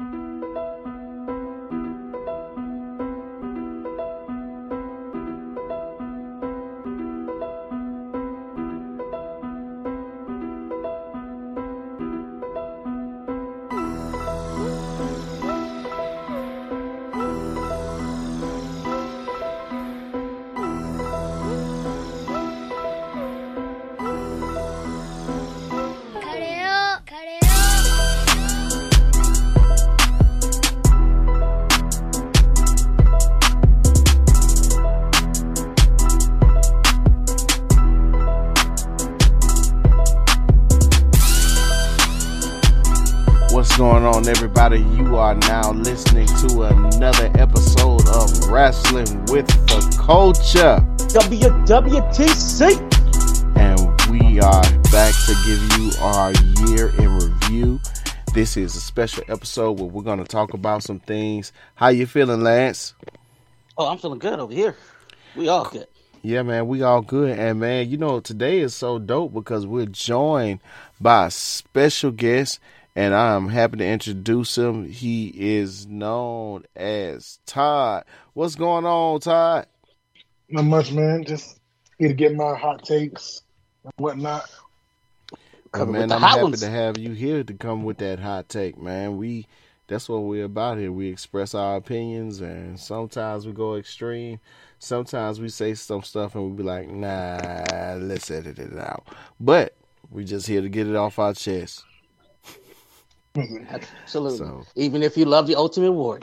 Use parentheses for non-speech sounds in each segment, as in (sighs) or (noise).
カ WWTC. And we are back to give you our year in review. This is a special episode where we're going to talk about some things. How you feeling, Lance? Oh, I'm feeling good over here. We all good. Yeah, man, we all good. And man, you know, today is so dope because we're joined by a special guest, and I'm happy to introduce him. He is known as Todd. What's going on, Todd? Not much, man. Just here to get my hot takes and whatnot. Well, Coming man, I'm happy ones. to have you here to come with that hot take, man. We that's what we're about here. We express our opinions and sometimes we go extreme. Sometimes we say some stuff and we be like, nah, let's edit it out. But we just here to get it off our chest. Absolutely. So Even if you love the Ultimate Warrior.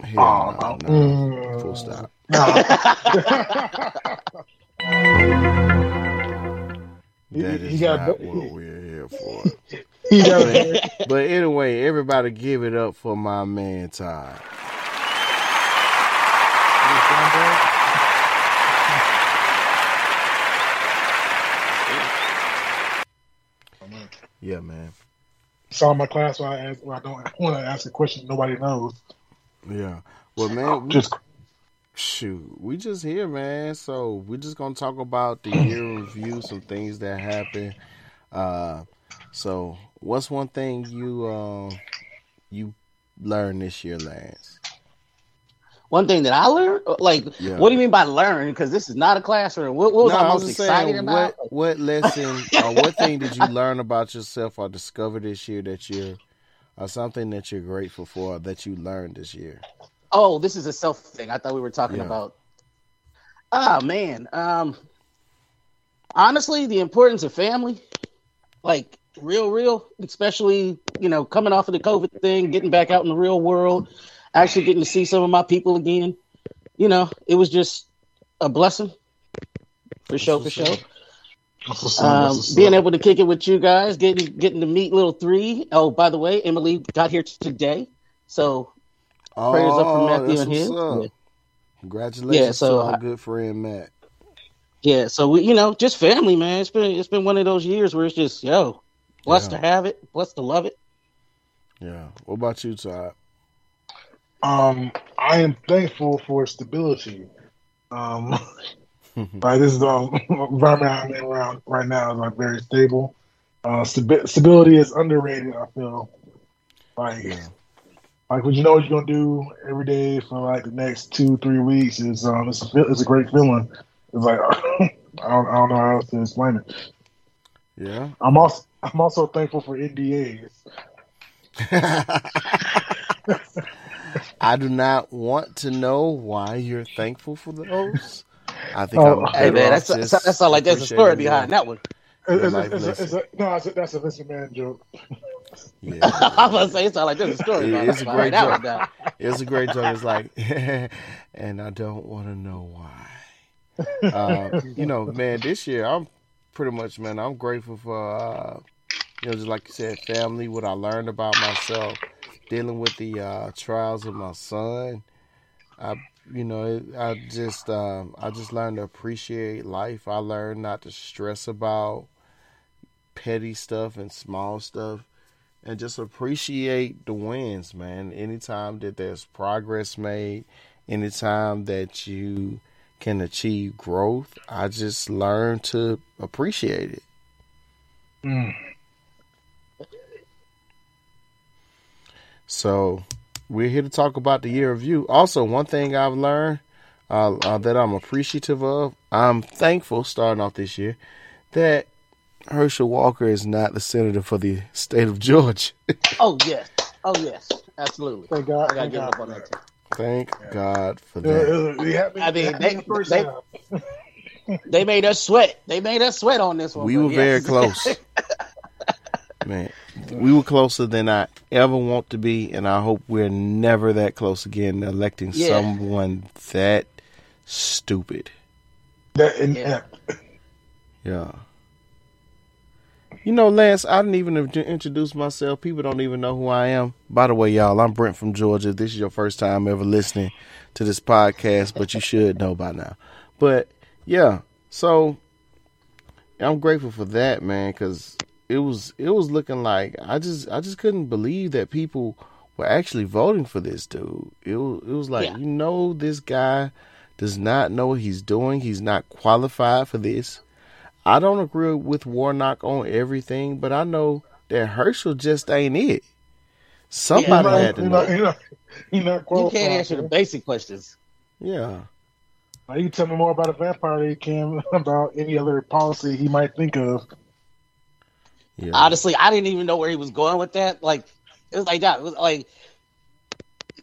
hell no, no. Mm. Full stop. He- (laughs) That he got- not what we're here for. (laughs) He got But anyway, everybody give it up for my man Todd. (laughs) Yeah, man. saw my class where I, asked, where I don't want to ask a question nobody knows. Yeah. Well, man, we, Just shoot, we just here, man. So we're just gonna talk about the year review, some things that happened. Uh, so what's one thing you um you learned this year, Lance? One thing that I learned, like, Yeah. what do you mean by learn? Because this is not a classroom. What, what was No, I I most was excited saying, about? What what lesson or (laughs) what thing did you learn about yourself or discover this year that you're or something that you're grateful for that you learned this year? Oh, this is a self thing. I thought we were talking Yeah. about. Ah, man. Um, honestly, the importance of family, like real, real, especially you know coming off of the COVID thing, getting back out in the real world, actually getting to see some of my people again. You know, it was just a blessing for sure, for sure. up. that's what's up, Um, being able to kick it with you guys, getting getting to meet little three. Oh, by the way, Emily got here today, so Oh, prayers up for Matthew that's and his. what's. Yeah. Congratulations Yeah, so to our I- good friend Matt. Yeah, so we, you know, just family, man. It's been it's been one of those years where it's just, yo, blessed Yeah. to have it, blessed to love it. Yeah. What about you, Todd? Um, I am thankful for stability. Um, (laughs) like this is the (laughs) environment I'm in around right now is like very stable. Uh, stabi- stability is underrated. I feel like Yeah. Like when you know what you're gonna do every day for like the next two three weeks is um it's a it's a great feeling. It's like (laughs) I don't, I don't know how else to explain it. Yeah. I'm also I'm also thankful for NDAs. (laughs) I do not want to know why you're thankful for those. I think Oh, I'm Hey man, off that's just that sounds like there's a story behind that one. It's, it's, a, it's a, no, it's that's a Vince McMahon joke. (laughs) Yeah. (laughs) I was say sounds like there's a story It behind, is a great joke. Now. It's a great joke. It's like, (laughs) and I don't want to know why. Uh, you know, man, this year I'm pretty much, man, I'm grateful for, uh, you know, just like you said, family, what I learned about myself, dealing with the uh, trials of my son. I, you know, I just, um, I just learned to appreciate life. I learned not to stress about petty stuff and small stuff and just appreciate the wins, man. Anytime that there's progress made, anytime that you can achieve growth, I just learn to appreciate it. Mm. So we're here to talk about the year review. Also, one thing I've learned uh, uh, that I'm appreciative of, I'm thankful starting off this year that Herschel Walker is not the senator for the state of Georgia. (laughs) Oh yes, oh yes, absolutely. Thank God. I gotta give God up on that. that. Too. Thank God for that. it I mean, they, first they. (laughs) They made us sweat. They made us sweat on this one. We but were very close. (laughs) Man, we were closer than I ever want to be, and I hope we're never that close again electing Yeah. someone that stupid. That, and, Yeah. Yeah. You know, Lance, I didn't even introduce myself. People don't even know who I am. By the way, y'all, I'm Brent from Georgia. This is your first time ever listening to this podcast, but you should know by now. But yeah, so I'm grateful for that, man, because it was it was looking like I just I just couldn't believe that people were actually voting for this dude. It was, it was like Yeah. you know this guy does not know what he's doing. He's not qualified for this. I don't agree with Warnock on everything, but I know that Herschel just ain't it. Somebody Yeah, had to You're know. not, you're not, you're not You can't answer the basic questions. Yeah. Now, you can tell me more about a vampire than you can about any other policy he might think of. Yeah. Honestly, I didn't even know where he was going with that. Like it was like that. It was like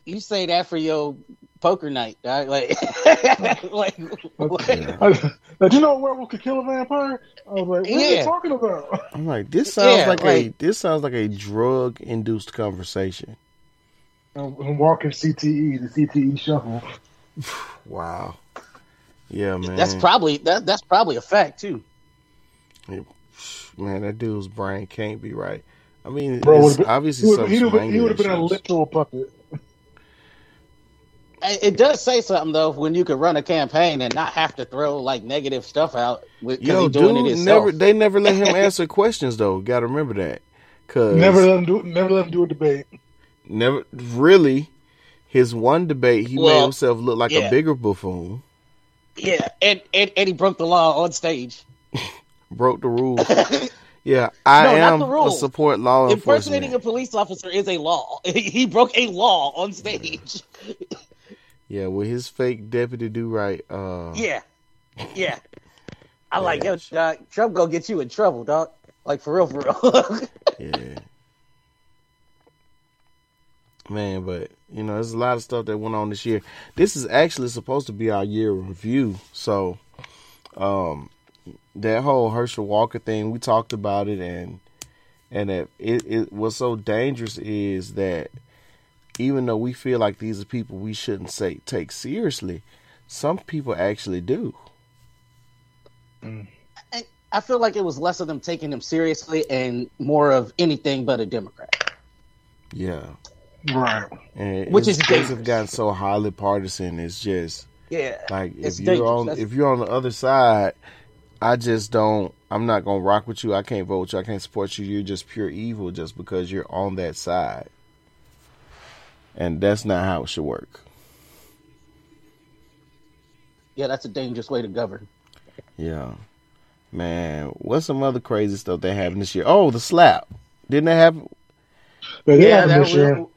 you say that for your poker night, dog. Like, (laughs) like, like Yeah. Did you know a werewolf could kill a vampire? I was like, what are you talking about? I'm like, this sounds Yeah, like, a this sounds like a drug induced conversation. I'm walking CTE, the CTE shuffle. (sighs) Wow. Yeah, man. that's probably that. That's probably a fact too. man, that dude's brain can't be right. I mean, Bro, it's would've been- obviously He would, he would, he strangling would have been a literal puppet. It it does say something though when you could run a campaign and not have to throw like negative stuff out because Yo, he's doing dude, it never they never let him (laughs) answer questions though. Got to remember that. Cause Never let him do. Never let him do a debate. never really his one debate he made himself look like a bigger buffoon. Yeah, and, and and he broke the law on stage. (laughs) Broke the rules. (laughs) Yeah, I No, not am the a support law Impersonating a police officer is a law. He broke a law on stage. Yeah, with his fake deputy do right. Uh, Yeah, yeah. (laughs) I like yo, dog, Trump gonna get you in trouble, dog. Like for real, for real. (laughs) Yeah. Man, but you know, there's a lot of stuff that went on this year. This is actually supposed to be our year review. So, um, that whole Herschel Walker thing, we talked about it, and and that it, it what's so dangerous is that even though we feel like these are people we shouldn't say take seriously, some people actually do. Mm. I feel like it was less of them taking him seriously and more of anything but a Democrat. Yeah, Right. and Which is things have dangerous. gotten so highly partisan. It's just. Yeah, Like if you're dangerous. on That's- if you're on the other side, I just don't I'm not gonna rock with you. I can't vote with you. I can't support you. You're just pure evil just because you're on that side. And that's not how it should work. yeah, that's a dangerous way to govern. Yeah. Man, what's some other crazy stuff that happened this year? Oh, the slap. Didn't that happen? But Yeah, yeah, that this year. Lil,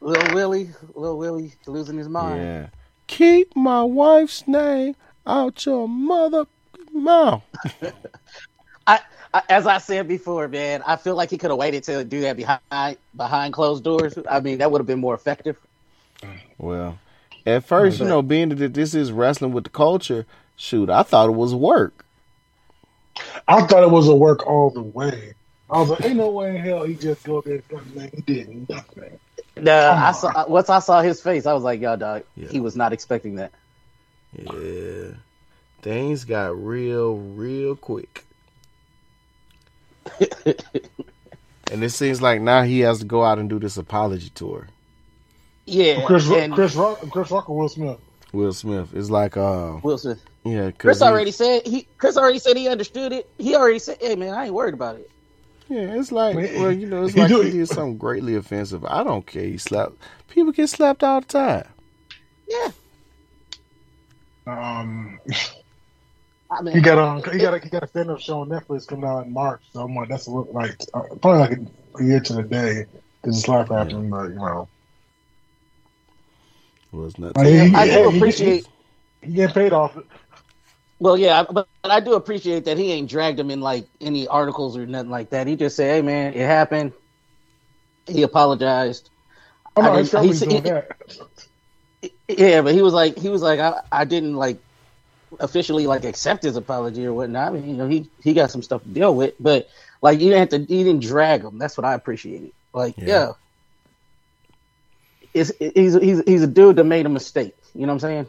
Lil Willie, Lil Willie losing his mind. Yeah. Keep my wife's name out your mother mouth. (laughs) I, as I said before, man, I feel like he could have waited to do that behind behind closed doors. I mean, that would have been more effective. Well, at first, you know, being that this is wrestling with the culture, shoot, I thought it was work. I thought it was a work all the way. I was like, ain't no way in hell he just go there. Man, he didn't. Nothing. No, Come I saw once I saw his face, I was like, "Yo, dog, Yeah. he was not expecting that." Yeah. Things got real, real quick. (laughs) and it seems like now he has to go out and do this apology tour. Yeah, Chris, and Chris Rock, Chris Rock, or Will Smith. Will Smith. It's like, uh, Wilson. yeah, 'cause Chris already said he. Chris already said he understood it. He already said, "Hey, man, I ain't worried about it." Yeah, it's like, well, you know, it's like he did something greatly offensive. I don't care. He slapped. People get slapped all the time. Yeah, Um, (laughs) I mean, he got um, he got a, he got a stand up show on Netflix coming out in March. So I'm like, that's a little, like uh, probably like a, a year to the day. because his life happened. But you know, Was not. Like, he- I he- do he- appreciate. he getting paid off it. Well, yeah, but, but I do appreciate that he ain't dragged him in like any articles or nothing like that. He just said, "Hey, man, it happened." He apologized. Oh no, I he's didn't- probably he's- doing he- that. (laughs) Yeah, but he was like, he was like, I, I didn't like officially like accept his apology or whatnot. I mean, you know, he he got some stuff to deal with, but like you didn't have to, you didn't drag him. That's what I appreciated. Like, Yeah. yeah, it's he's he's he's a dude that made a mistake. You know what I'm saying?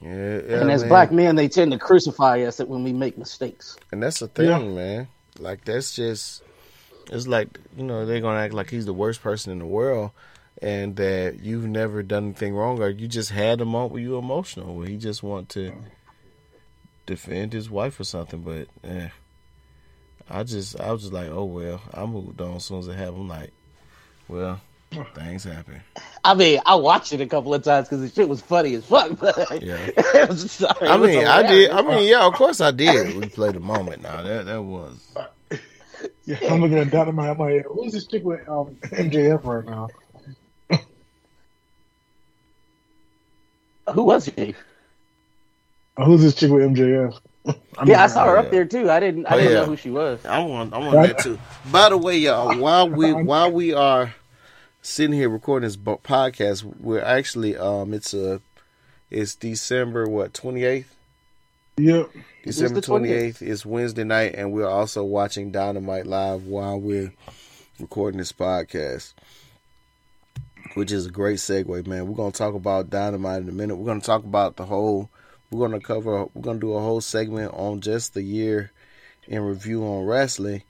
Yeah, yeah, and as man. black men, they tend to crucify us when we make mistakes. And that's the thing, Yeah. man. Like that's just it's like you know they're gonna act like he's the worst person in the world, and that you've never done anything wrong, or you just had a moment where you were emotional, where he just want to defend his wife or something. But eh, I just I was just like, oh well, I moved on as soon as it happened. I'm like, well, (clears throat) things happen. I mean, I watched it a couple of times because the shit was funny as fuck. But Yeah. (laughs) it was sorry, I mean, I did. I mean, yeah, of course I did. We played a moment. Now that that was. (laughs) Yeah, I'm looking at Dynamite. I'm like, who's this chick with um, MJF right now? Who was he? Who's this chick with MJF? Yeah, (laughs) I saw her up there too. I didn't. I Oh, didn't yeah. know who she was. I want I want that too. By the way, y'all, while we while we are sitting here recording this podcast, we're actually um it's a it's December what twenty eighth. Yep. December 28th. eighth is Wednesday night, and we're also watching Dynamite live while we're recording this podcast, which is a great segue, man. We're gonna talk about Dynamite in a minute. We're gonna talk about the whole. We're gonna cover. We're gonna do a whole segment on just the year in review on wrestling,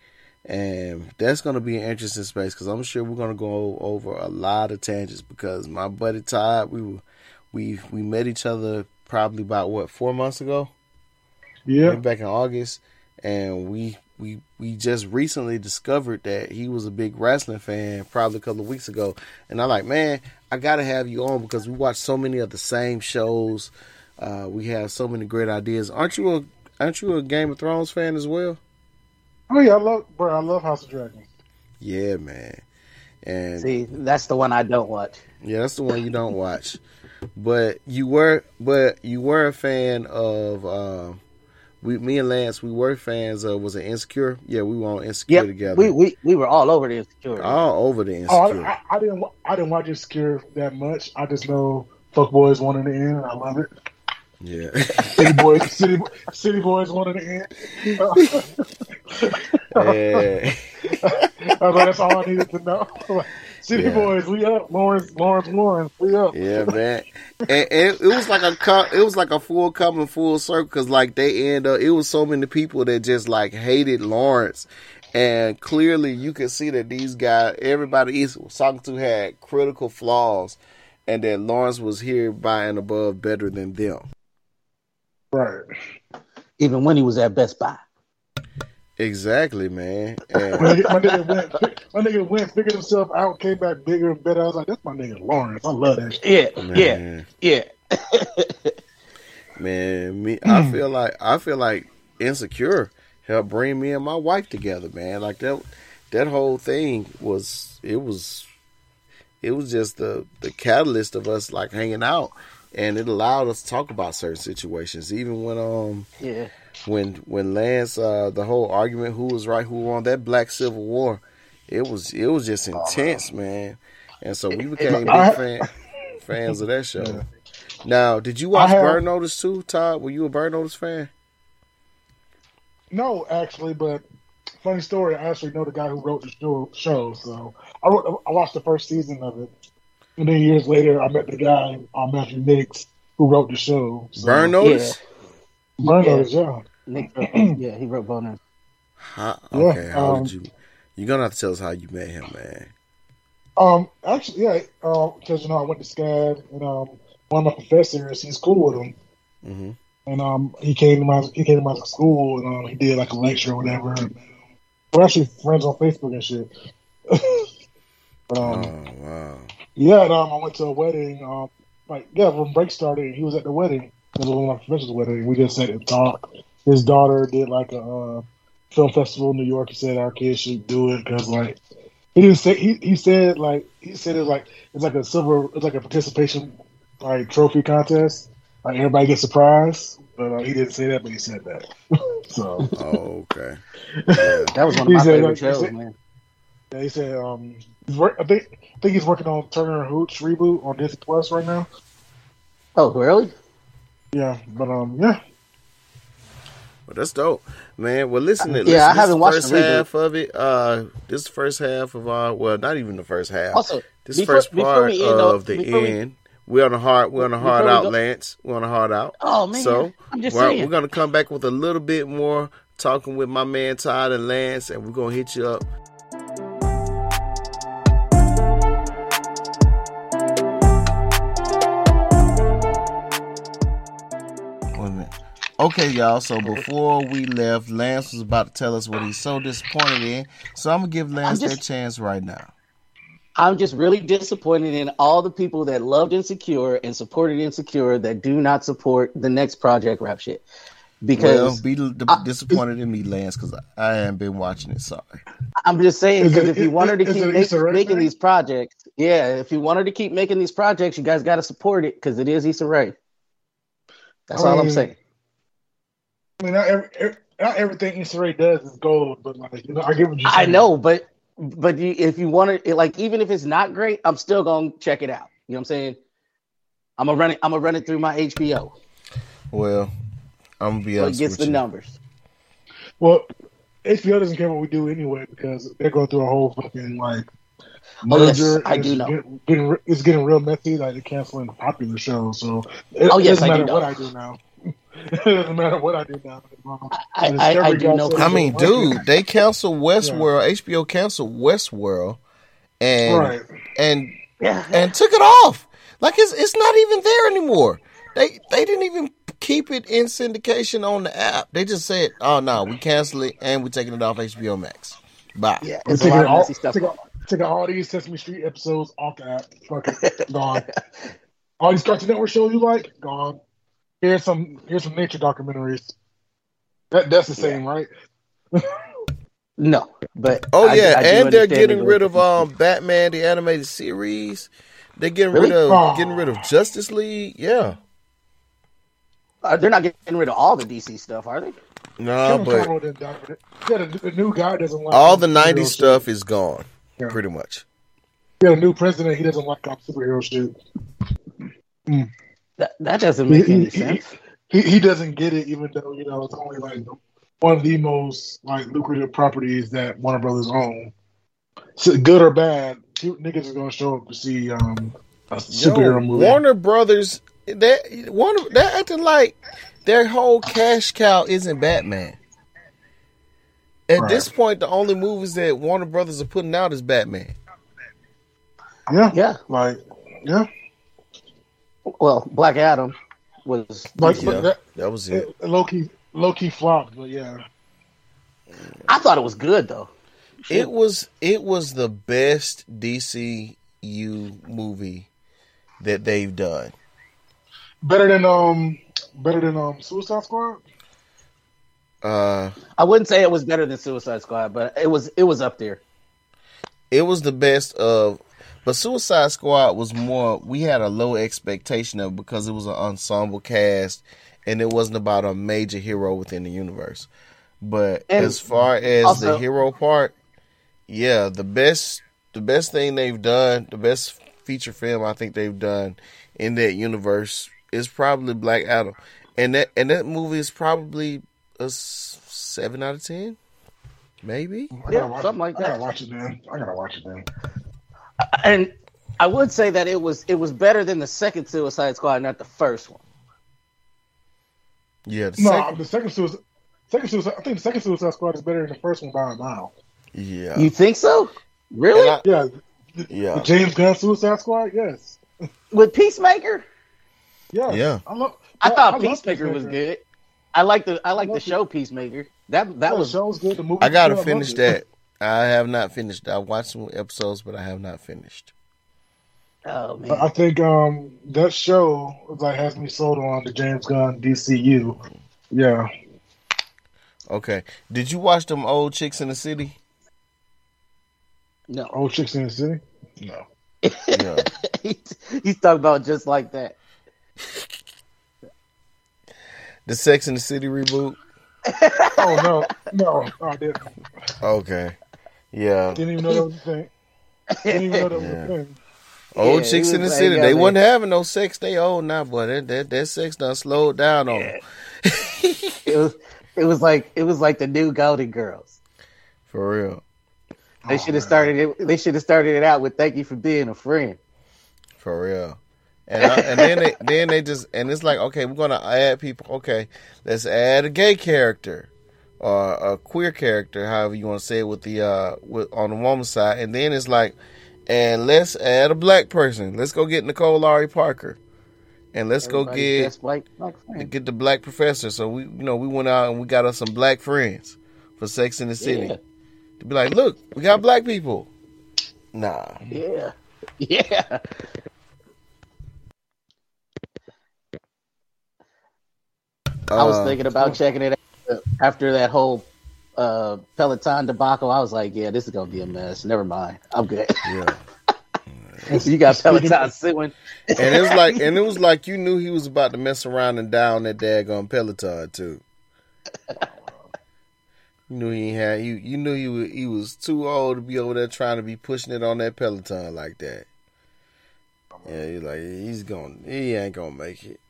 and that's gonna be an interesting space because I'm sure we're gonna go over a lot of tangents because my buddy Todd, we were, we we met each other probably about what four months ago Yeah. back in August, and we we we just recently discovered that he was a big wrestling fan probably a couple of weeks ago, and I'm like, man, I gotta have you on because we watch so many of the same shows. Uh, we have so many great ideas. Aren't you a aren't you a Game of Thrones fan as well? Oh yeah, I love, bro. I love House of Dragons. Yeah, man. And See, that's the one I don't watch. Yeah, that's the one you don't watch. But you were, but you were a fan of. Um, we, me and Lance, we were fans of. Was it Insecure? Yeah, we were on Insecure Yep, together. we, we we were all over the insecurity. all over the Oh, Insecure. I, I, I didn't. wa- I didn't watch Insecure that much. I just know Fuck Boys one in the end. I love it. yeah, City Boys, (laughs) City, City Boys one in the end. (laughs) (laughs) yeah. I was like, that's all I needed to know. (laughs) City Yeah. Boys, we up. Lawrence, Lawrence, Lawrence, we up. Yeah, man. And, and it was like a it was like a full coming full circle because like they end up it was so many people that just like hated Lawrence, and clearly you could see that these guys, everybody he was talking to had critical flaws, and that Lawrence was here by and above better than them. Right. Even when he was at Best Buy. Exactly, man. My nigga, my nigga went, my nigga went, figured himself out, came back bigger and better. I was like, that's my nigga Lawrence. I love that shit. Yeah, yeah, man, yeah. man, me, I feel like I feel like insecure helped bring me and my wife together, man. Like that, that whole thing was it was it was just the the catalyst of us like hanging out, and it allowed us to talk about certain situations, even when um yeah. When when Lance uh the whole argument who was right who won that Black Civil War, it was it was just intense, man. And so we became (laughs) big I- fan, fans of that show. Now, did you watch have- Burn Notice too, Todd? Were you a Burn Notice fan? No, actually, but funny story. I actually know the guy who wrote the show. show so I wrote, I watched the first season of it, and then years later, I met the guy, uh, Matthew Nix, who wrote the show. So, Burn Notice? Burn Yeah. Notice, yeah. Nick, (clears throat) yeah, he wrote Boner. How, Yeah, okay, how um, did you? You're gonna have to tell us how you met him, man. Um, actually, yeah, because you know I went to SCAD, and um, one of my professors, he's cool with him, mm-hmm. and um, he came to my he came to my school, and um, he did like a lecture or whatever. We're actually friends on Facebook and shit. (laughs) but, um, oh wow. Yeah, and, um, I went to a wedding. Um, like yeah, when break started, he was at the wedding. It was one of my professor's with wedding. We just sat and talked. His daughter did like a uh, film festival in New York. He said our kids should do it because like he didn't say he, he said like he said it like it's like a silver it's like a participation like trophy contest. Like everybody gets a prize, but uh, he didn't say that, but he said that. (laughs) so Oh, okay. That was one of He my said, favorite like, he shows, said- man. yeah, he said um work, I think I think he's working on Turner and Hooch reboot on Disney Plus right now. Oh, really? Yeah, but um yeah. Well, that's dope, man. Well, listen, Yeah, listen, I haven't the watched first the reboot. half of it. Uh, this first half of our well, not even the first half. Also, this before- first before part we end of the end. We're on a hard. We're on a hard out, go- Lance. We're on a hard out. Oh man, So I'm just we're, we're gonna come back with a little bit more talking with my man Todd and Lance, and we're gonna hit you up. Okay, y'all. So before we left, Lance was about to tell us what he's so disappointed in. So I'm gonna give Lance just- that chance right now. I'm just really disappointed in all the people that loved Insecure and supported Insecure that do not support the next Project Rap shit. Well, Because be d- disappointed in me, Lance, because I, I haven't been watching it. Sorry. I'm just saying, because if you is- want her to keep it make- making these projects, yeah, if you want her to keep making these projects, you guys got to support it because it is Issa Rae. That's I all I'm saying. I mean not every, every not everything Issa Rae does is gold, but like you know, I get what you're I know, but but you, if you want to, like even if it's not great, I'm still gonna check it out. You know what I'm saying? I'm gonna run it. I'm gonna run it through my HBO. Well, I'm gonna be So it honest gets with the you. numbers. Well, HBO doesn't care what we do anyway because they're going through a whole fucking like Oh, yes, merger. I do it's know. Getting, getting, it's getting real messy. Like they're canceling popular shows. So it, Oh, it yes, doesn't I do matter know. what I do now. (laughs) it doesn't matter what I do now. Um, I, I, I do know. I mean, dude, they canceled Westworld. HBO canceled Westworld, and right. and Yeah, and took it off. Like it's it's not even there anymore. They they didn't even keep it in syndication on the app. They just said, "Oh no, we cancel it and we're taking it off HBO Max." Bye. yeah. It's a taking lot of all, messy stuff. taking, taking all these Sesame Street episodes off the app. Fuck it, (laughs) gone. All these Cartoon Network shows you like, gone. Here's some here's some nature documentaries. That that's the same, right? (laughs) No, but Oh I- yeah, I do and they're getting rid of um Batman the animated series. They're getting Really? rid of Oh. getting rid of Justice League. Yeah. Uh, they're not getting rid of all the DC stuff, are they? No, Kevin but Conroy didn't die with it. Yeah, the, the new guy doesn't like all the superhero '90s shit. stuff is gone, Yeah. pretty much. Yeah, a new president. He doesn't like um, superhero shit. That that doesn't make He- any he- sense. He he doesn't get it, even though you know it's only like one of the most like lucrative properties that Warner Brothers own. So, good or bad, niggas are gonna show up to see um a superhero Yo, movie. Warner Brothers, that Warner, they're acting like their whole cash cow isn't Batman. At Right. this point, the only movies that Warner Brothers are putting out is Batman. yeah, Yeah. like yeah, Well, Black Adam was. like Yeah, but that, that was it. it, low key low key flopped, but yeah, I thought it was good though. It was it was the best DCU movie that they've done. better than um better than um Suicide Squad. Uh, I wouldn't say it was better than Suicide Squad, but it was it was up there. it was the best of, but Suicide Squad was more. We had a low expectation of because it was an ensemble cast, and it wasn't about a major hero within the universe. But And as far as also- the hero part, yeah, the best the best thing they've done, the best feature film I think they've done in that universe is probably Black Adam, and that and that movie is probably a seven out of ten, maybe. I Yeah, gotta watch something it. like I gotta watch it, man. I gotta watch it, man. And I would say that it was it was better than the second Suicide Squad, not the first one. Yeah, the No, second, the second Suicide, second Suicide. I think the second Suicide Squad is better than the first one by a mile. yeah, You think so? Really? And I- Yeah, the yeah. James Gunn Suicide Squad. Yes, With Peacemaker? Yeah, Yeah. I love. I thought love Peacemaker was good. I like the I like the love show Peacemaker. That that That was show was good. The movie. I gotta was finish loved it. that. I have not finished. I watched some episodes, but I have not finished. oh man. I think um that show like has me sold on the James Gunn DCU. Yeah, Okay. Did you watch them old chicks in the city? No, Old chicks in the city? No. Yeah. (laughs) he's, he's talking about just like that. The Sex in the City reboot. (laughs) Oh no, no, I didn't. Okay. Yeah. Didn't even know that was a thing. Didn't even know that was Yeah. a thing. Old Yeah, chicks in the like, city, they man. wasn't having no sex. They old now, but that that, that sex done slowed down on them. (laughs) It was it was like it was like the new Golden Girls. For real. They Oh, should have started it. They should have started it out with "Thank you for being a friend." For real. And I, and then they then they just and it's like okay we're gonna add people okay let's add a gay character or a queer character however you want to say it with the uh with on the woman's side and then it's like and let's add a black person. Let's go get Nicole Ari Parker. And let's go get black, black get the black professor. So we you know we went out and we got us some black friends for Sex in the City. Yeah. to be like look we got black people. Nah. Yeah, (laughs) yeah. I was Uh, thinking about checking it out after that whole uh, Peloton debacle. I was like, yeah, this is gonna be a mess. Never mind, I'm good. yeah. (laughs) you got Peloton suing. And it was like, and it was like you knew he was about to mess around and down that daggone Peloton too. You knew he had you. You knew he was he was too old to be over there trying to be pushing it on that Peloton like that. Yeah, he's like he's going. He ain't gonna make it.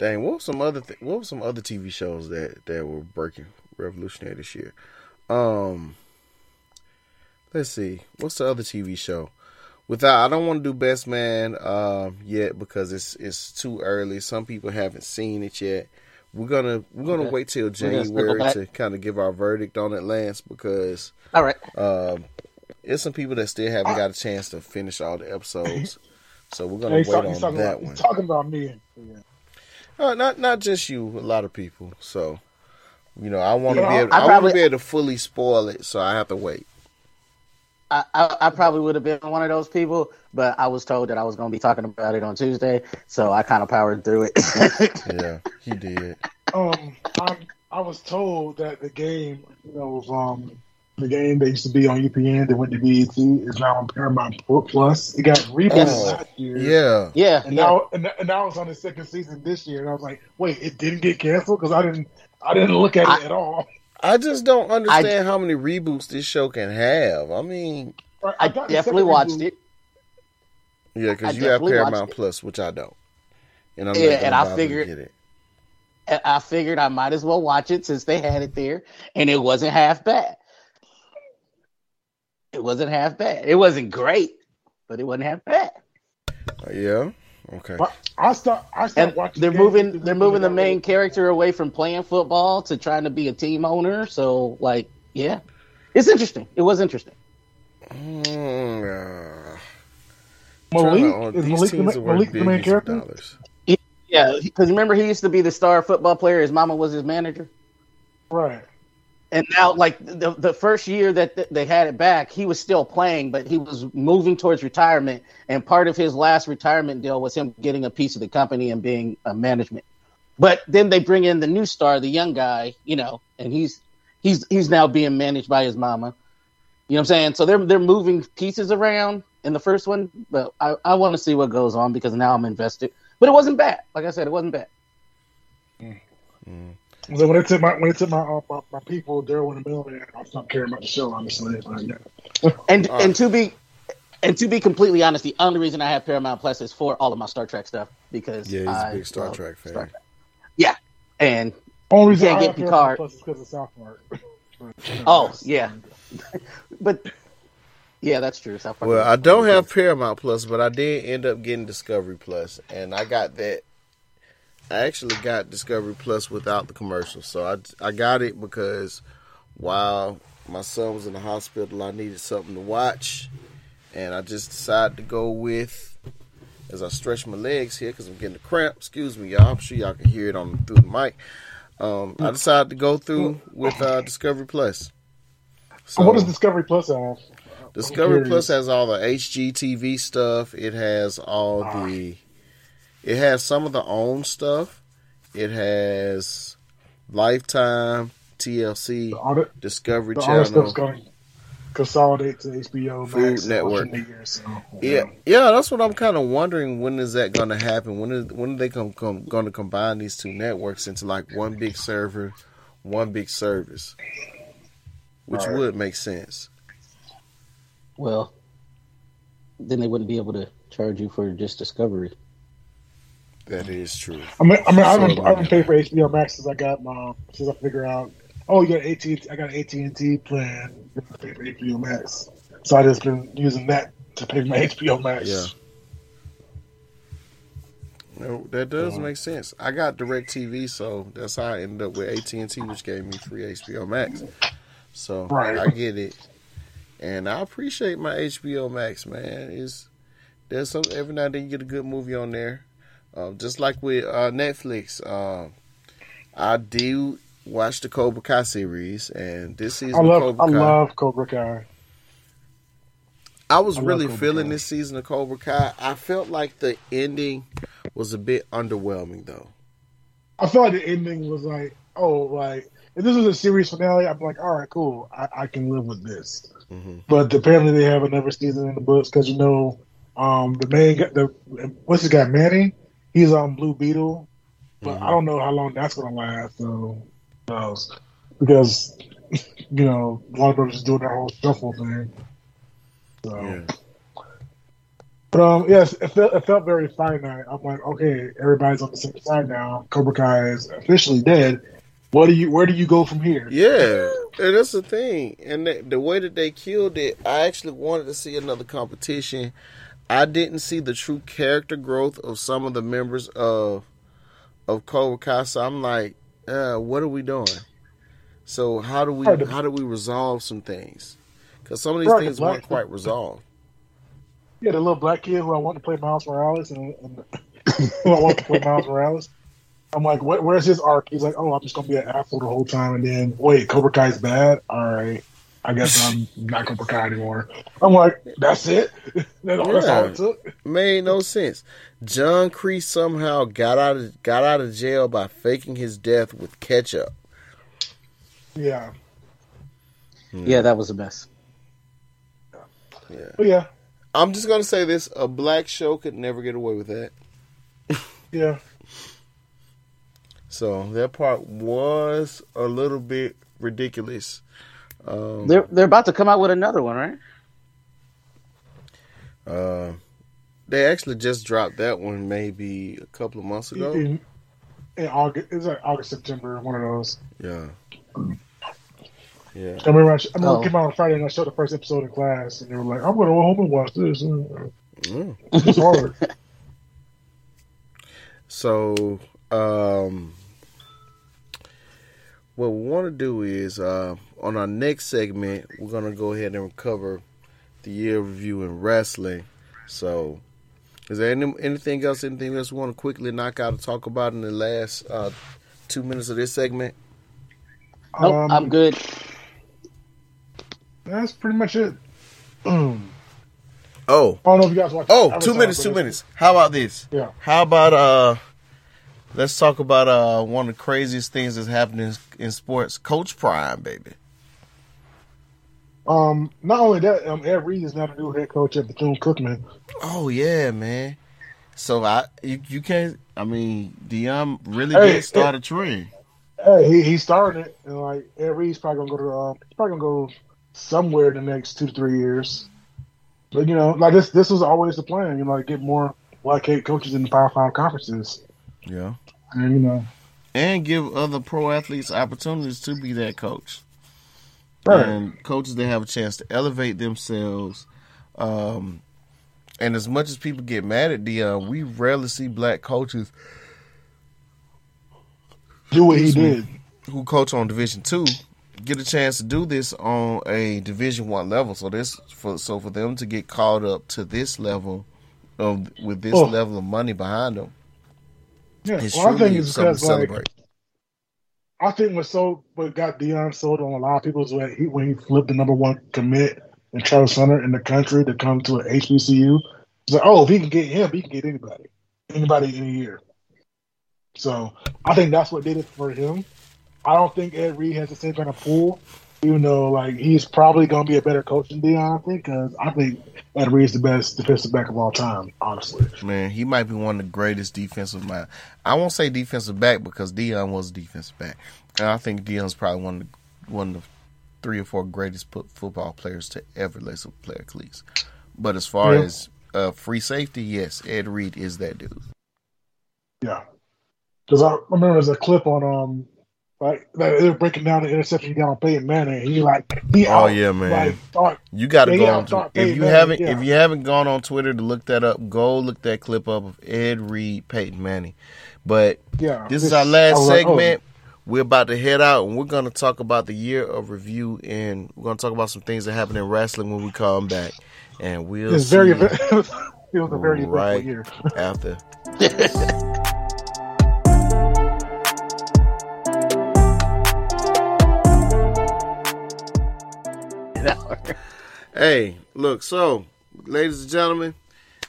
Dang, what were some other th- what were some other TV shows that that were breaking revolutionary this year? Um, let's see, what's the other TV show? Without, I don't want to do Best Man um, yet because it's it's too early. Some people haven't seen it yet. We're gonna we're gonna Okay. wait till January to kind of give our verdict on it, Lance, because All right, um, there's some people that still haven't got a chance to finish all the episodes. (laughs) So we're gonna he's, wait talk- he's on talking that about, one. talking about me. Yeah. Uh, not not just you, a lot of people. So, you know, I want to Yeah, be able, I I, want to be able to fully spoil it, so I have to wait. I, I, I probably would have been one of those people, but I was told that I was going to be talking about it on Tuesday, so I kind of powered through it. (laughs) Yeah, he did. Um, I I was told that the game, you know, was um, the game that used to be on UPN that went to BET is now on Paramount Plus. It got rebooted Oh, last year. Yeah, yeah, And yeah. now, and, and now it's on the second season this year, and I was like, "Wait, it didn't get canceled because I didn't, I didn't look at it at all." I just don't understand how many reboots this show can have. I mean, Right, I definitely watched reboot. it. yeah, because you have Paramount. Plus, which I don't, and I'm Yeah, and I figured- get it. I figured I might as well watch it since they had it there, and it wasn't half bad. It wasn't half bad. It wasn't great, but it wasn't half bad. Uh, yeah, okay. But I start, I And start watching. they're moving they're moving the main rid character away from playing football to trying to be a team owner. So like, yeah, it's interesting. It was interesting. Mm, uh, of- to Malik is Malik, the, teams ma- are worth Malik the main character. dollars. Yeah, because remember he used to be the star football player. His mama was his manager. Right. And now, like the the first year that th- they had it back, he was still playing, but he was moving towards retirement. And part of his last retirement deal was him getting a piece of the company and being a management. But then they bring in the new star, the young guy, you know, and he's he's he's now being managed by his mama. You know what I'm saying? So they're they're moving pieces around in the first one, but I, I want to see what goes on because now I'm invested. But it wasn't bad. Like I said, it wasn't bad. Mm. So when they took my when they took my uh, my, my people, Daryl and the Millman, I stopped caring about the show. Honestly, but yeah. (laughs) And Uh, and to be and to be completely honest, the only reason I have Paramount Plus is for all of my Star Trek stuff because Yeah, he's a I big Star Trek fan. Trek. Yeah, and Only reason can't I get have Picard. Plus is because of South Park. (laughs) Oh, yeah. (laughs) but yeah, that's true. South Park Well, I don't have Paramount Plus, but I did end up getting Discovery Plus, and I got that. I actually got Discovery Plus without the commercials, so I I got it because while my son was in the hospital, I needed something to watch, and I just decided to go with. As I stretch my legs here because I'm getting a cramp. Excuse me, y'all. I'm sure y'all can hear it on through the mic. Um, I decided to go through with uh, Discovery Plus. So what does Discovery Plus have? Discovery. Plus has all the HGTV stuff. It has all Ah. the. It has some of the own stuff. It has Lifetime, TLC, The other, Discovery the other stuff's Channel. going. consolidate to HBO Food Max Network. year, so, Yeah, yeah, that's what I'm kind of wondering. When is that going to happen? When is when are they come, come going to combine these two networks into like one big server, one big service, which Right. would make sense. Well, then they wouldn't be able to charge you for just Discovery. That is true. I mean, I mean, I haven't, So, I haven't paid for HBO Max since I got my since I figured out. Oh, you got AT. I got an AT and T plan. To pay for HBO Max, so I just been using that to pay for my HBO Max. Yeah. No, that does make sense. I got DirecTV, so that's how I ended up with AT and T, which gave me free HBO Max. So Right. I get it, and I appreciate my HBO Max, man. Is there's some every now and then you get a good movie on there, um, just like with uh, Netflix. Um, I do watch the Cobra Kai series, and this season I love Cobra I Kai. love Cobra Kai. I was I really feeling Kai. this season of Cobra Kai. I felt like the ending was a bit underwhelming, though. I felt like the ending was like, oh, like if this was a series finale, I'm like, all right, cool, I, I can live with this. hmm But apparently they have another season in the books because you know, um, the main the what's his guy Manny, he's on Blue Beetle, but Mhm. I don't know how long that's gonna last. So knows because (laughs) you know Warner Brothers is doing that whole shuffle thing. So, Yeah. but um, yes, it felt it felt very finite. I'm like, okay, everybody's on the same side now. Cobra Kai is officially dead. What do you? Where do you go from here? Yeah, and that's the thing. And the, the way that they killed it, I actually wanted to see another competition. I didn't see the true character growth of some of the members of of Cobra Kai. So I'm like, uh, what are we doing? So how do we how do we resolve some things? Because some of these things weren't quite resolved. Yeah, the little black kid who I want to play Miles Morales and, and (laughs) who I want to play Miles Morales. I'm like, what, where's his arc? He's like, oh, I'm just gonna be an asshole the whole time, and then wait, Cobra Kai's bad. All right, I guess I'm (laughs) not Cobra Kai anymore. I'm like, that's it. (laughs) that's, all, that's all it took. Made no sense. John Kreese somehow got out of got out of jail by faking his death with ketchup. Yeah, hmm. Yeah, that was a mess. Yeah. but yeah, I'm just gonna say this: a black show could never get away with that. (laughs) yeah. So that part was a little bit ridiculous. Um, They're they're about to come out with another one, right? uh, they actually just dropped that one maybe a couple of months ago. In, in August, it was like August, September, one of those. Yeah, yeah. I remember I, sh- I remember Oh. it came out on Friday and I showed the first episode in class, and they were like, I'm gonna go home and watch this. Mm. It's hard. (laughs) So, um, what we want to do is uh, on our next segment, we're gonna go ahead and cover the year review in wrestling. So, is there any, anything else? Anything else we want to quickly knock out and talk about in the last uh, two minutes of this segment? Nope, Um, I'm good. That's pretty much it. (clears throat) Oh, I don't know if you guys watch. oh, Avatar, two minutes, two minutes. How about this? Yeah. How about uh, let's talk about uh one of the craziest things that's happening in, in sports, Coach Prime, baby. Um, not only that, um, Ed Reed is now the new head coach at Bethune Cookman. Oh yeah, man. So I you, you can't. I mean, Deion really Hey, did start a trend. Hey, he, he started it, and like Ed Reed's probably gonna go to, um, he's probably gonna go somewhere in the next two to three years. But you know, like this, this was always the plan. You know, like get more black head coaches in the Power Five conferences, Yeah, and you know, and give other pro athletes opportunities to be that coach. Right? and coaches they have a chance to elevate themselves. Um, and as much as people get mad at Deion, we rarely see black coaches Do what he did. who coach on Division Two get a chance to do this on a Division One level. So this for so for them to get called up to this level of with this Oh. level of money behind them, Yeah. it's Well, I think it's because like celebrate. I think what so what got Deion sold on a lot of people is when he when he flipped the number one commit in Travis Hunter in the country to come to an HBCU. It's like, oh, if he can get him, he can get anybody, anybody in a year. So I think that's what did it for him. I don't think Ed Reed has the same kind of pull Even though like he's probably gonna be a better coach than Deion, I think, because I think Ed Reed's the best defensive back of all time. Honestly, Man, he might be one of the greatest defensive mind. I won't say defensive back because Deion was a defensive back, and I think Deion's probably one of the, one of the three or four greatest put, football players to ever lace a player cleats. But as far Yeah. as uh, free safety, yes, Ed Reed is that dude. yeah. Because I remember there's a clip on um like like, they were breaking down the interception he got on Peyton Manning. He like he Oh, out, yeah, man. Like, thought You got to go on. I To, if you Manning, haven't, yeah. if you haven't gone on Twitter to look that up, go look that clip up of Ed Reed, Peyton Manning. But yeah. This is our last I was like, oh, segment. We're about to head out, and we're going to talk about the year of review, and we're going to talk about some things that happened in wrestling when we come back. And we'll it's see very you event- it was a very eventful Right. year. after. (laughs) (laughs) Hey, look, so, ladies and gentlemen,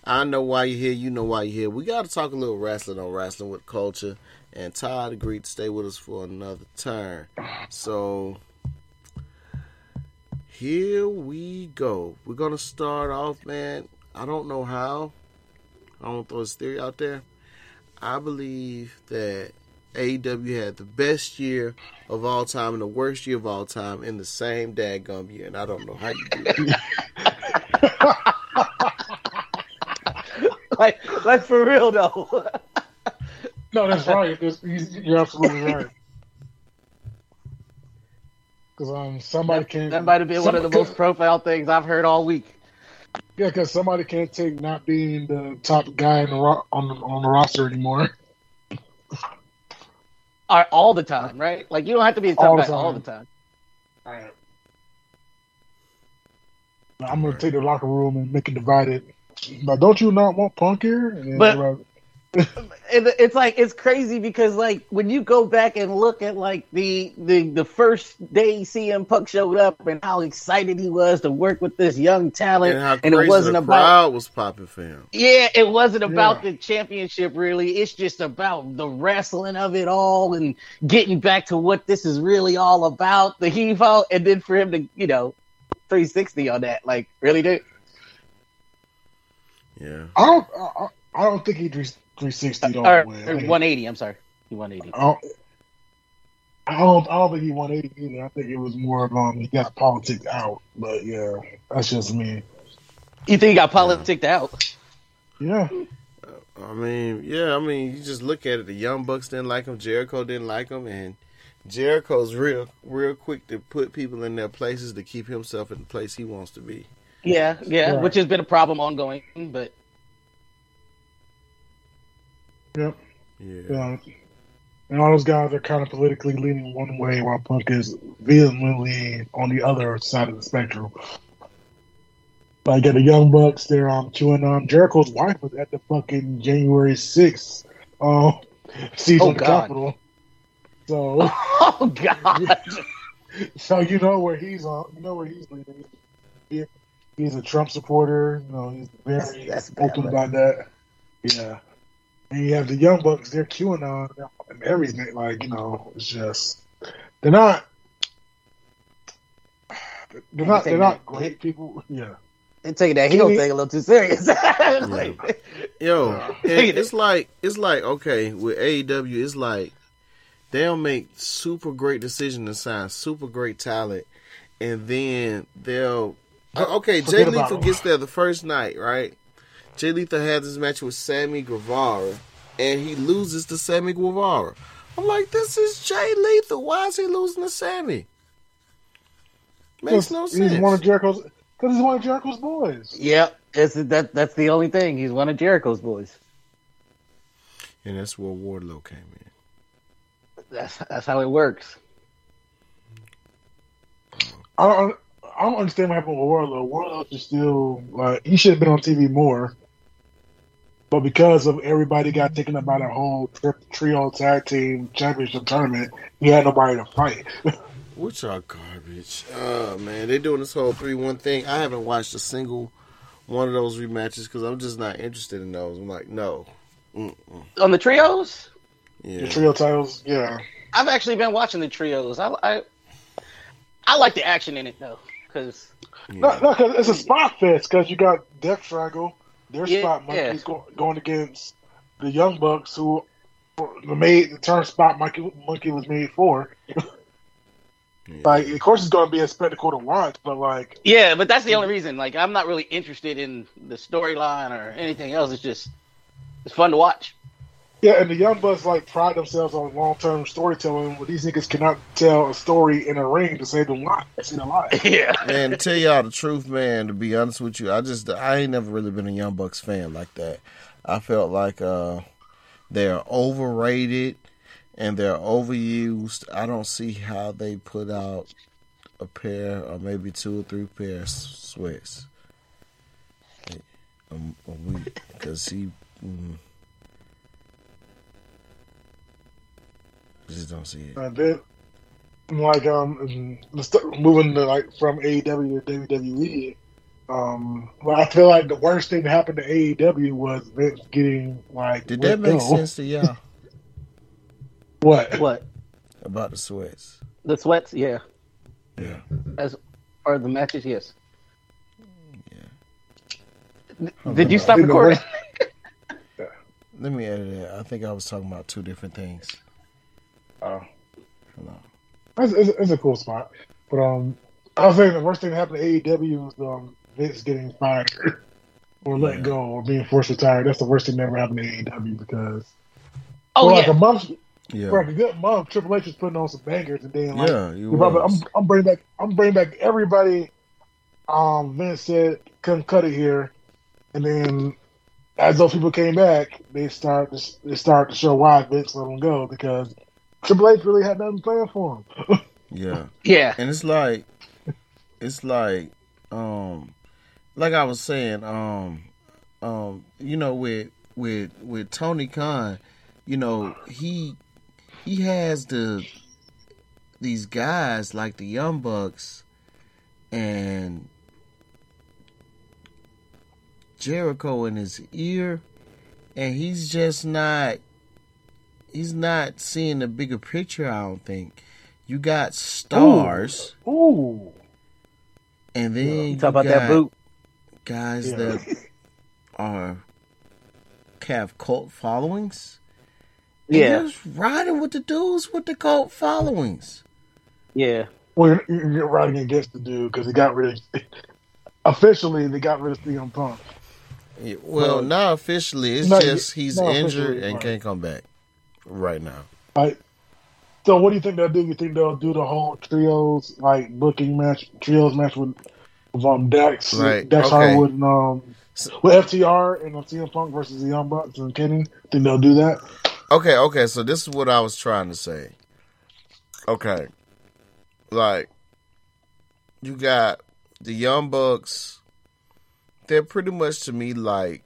I know why you're here. You know why you're here. We got to talk a little wrestling on Wrestling with Culture, and Todd agreed to stay with us for another turn. So, here we go. We're going to start off, man. I don't know how. I don't throw this theory out there. I believe that AEW had the best year of all time and the worst year of all time in the same daggum year, and I don't know how you do it. (laughs) like, like for real though. (laughs) No, that's right. It's- you- You're absolutely right. Because um, somebody can't. that might have been one of the most profile things I've heard all week. Yeah, because somebody can't take not being the top guy in the ro- on the, on the roster anymore. All, all the time, right? Like you don't have to be a All top the guy all time. the time. I'm gonna take the locker room and make it divided. But don't you not want Punk here? And But- they're like, it, it's like it's crazy because like when you go back and look at like the the the first day CM Punk showed up and how excited he was to work with this young talent, and how and it wasn't the about crowd was popping for him. yeah, it wasn't about Yeah. the championship really. It's just about the wrestling of it all and getting back to what this is really all about. The heave ho, and then for him to you know 360 on that, like really dude. Yeah. I don't. I, I don't think he 360 all Or, the way. or 180. I'm sorry, 180. I don't, I don't. I don't think he 180 either. I think it was more of um he got politics out. But yeah, that's just me. You think he got politicked out? Yeah. I mean, yeah, I mean, you just look at it. The Young Bucks didn't like him. Jericho didn't like him, and Jericho's real, real quick to put people in their places to keep himself in the place he wants to be. Yeah, yeah, Right. which has been a problem ongoing, but Yep. Yeah. Yeah. And all those guys are kind of politically leaning one way, while Punk is vehemently on the other side of the spectrum. Like at the Young Bucks, they're um, chewing on Jericho's wife was at the fucking January sixth um, siege Oh, on the God. Capitol. So, oh god, (laughs) (laughs) so you know where he's on. You know where he's leaning. He, he's a Trump supporter. You know, he's very That's- that's open man. about that. Yeah. And you have the Young Bucks, they're QAnon and everything. Like, you know, it's just they're not they're not they're not great people. Yeah. and taking that heel thing a little too serious. (laughs) Like, Yo, it's like it's like okay with AEW, it's like they'll make super great decisions and sign super great talent, and then they'll okay. Jay Forget about Lethal gets there the first night, right? Jay Lethal has his match with Sammy Guevara, and he loses to Sammy Guevara. I'm like, this is Jay Lethal. Why is he losing to Sammy? Makes no sense. He's one of Jericho's because he's one of Jericho's boys. yep, it's, that that's the only thing. He's one of Jericho's boys. and that's where Wardlow came in. That's that's how it works. I don't I don't understand what happened with Wardlow. Warlow is still like he should have been on TV more. But because of everybody got taken up by the whole tri- trio tag team championship tournament, he had nobody to fight. (laughs) Which are garbage. Oh man, they're doing this whole three one thing. I haven't watched a single one of those rematches because I'm just not interested in those. I'm like, no. Mm-mm. On the trios, Yeah. The trio titles, yeah. I've actually been watching the trios. I, I I like the action in it though, because No, no, 'cause it's a spot fest because you got Death Triangle, their Yeah, spot yeah. monkeys go, going against the Young Bucks, who the made the term spot monkey monkey was made for. Like, of course, it's going to be a spectacle to watch, but like, yeah, but that's the only reason. Like, I'm not really interested in the storyline or anything else. It's just it's fun to watch. Yeah, and the Young Bucks like pride themselves on long term storytelling. but these niggas cannot tell a story in a ring to save them life. Save their life. (laughs) yeah, Man, to tell y'all the truth, man, to be honest with you, I just I ain't never really been a Young Bucks fan like that. I felt like uh they're overrated and they're overused. I don't see how they put out a pair or maybe two or three pairs of sweats a, a week because he mm, just don't see it. And then, like, um, let's start moving to like from AEW to WWE. Um, well, I feel like the worst thing that happened to AEW was Vince getting like. Did that make go. sense to y'all (laughs) What? what about the sweats? the sweats? Yeah, Yeah. as or the matches? Yes. Yeah. Did you stop recording? (laughs) Let me edit it. I think I was talking about two different things. Hold on. it's, it's, it's a cool spot, but um, I was saying the worst thing that happened to AEW was um Vince getting fired (laughs) or let Yeah. go or being forced to retire. That's the worst thing that ever happened to AEW because Oh for like yeah, a month, Yeah. for like a good month, Triple H was putting on some bangers, and then like Yeah, you You probably- I'm, I'm bringing back. I'm bringing back everybody. Um, Vince said couldn't cut it here, and then as those people came back, they start to, they start to show why Vince let them go because Triple H really had nothing planned for him. (laughs) Yeah. yeah. And it's like it's like um like I was saying, um um, you know, with with with Tony Khan, you know, he he has the these guys like the Young Bucks and Jericho in his ear and he's just not he's not seeing the bigger picture, I don't think. You got stars Ooh, and then You you talk about got that boot. guys Yeah. that (laughs) are have cult followings. Yeah, just riding with the dudes with the cult followings. yeah. well, you're, you're riding against the dude because he got rid of. (laughs) Officially, they got rid of CM Punk. Yeah, Well, Well, not officially. It's not- just he's not injured and right. can't come back right now. Right. so what do you think they'll do? You think they'll do the whole trios like booking match, trios match with, with um Dax, Right, Dax okay. Harwood, and um with FTR and um, CM Punk versus the Young Bucks and Kenny? Think they'll do that? Okay, okay. So this is what I was trying to say. Okay, like you got the Young Bucks. They're pretty much to me like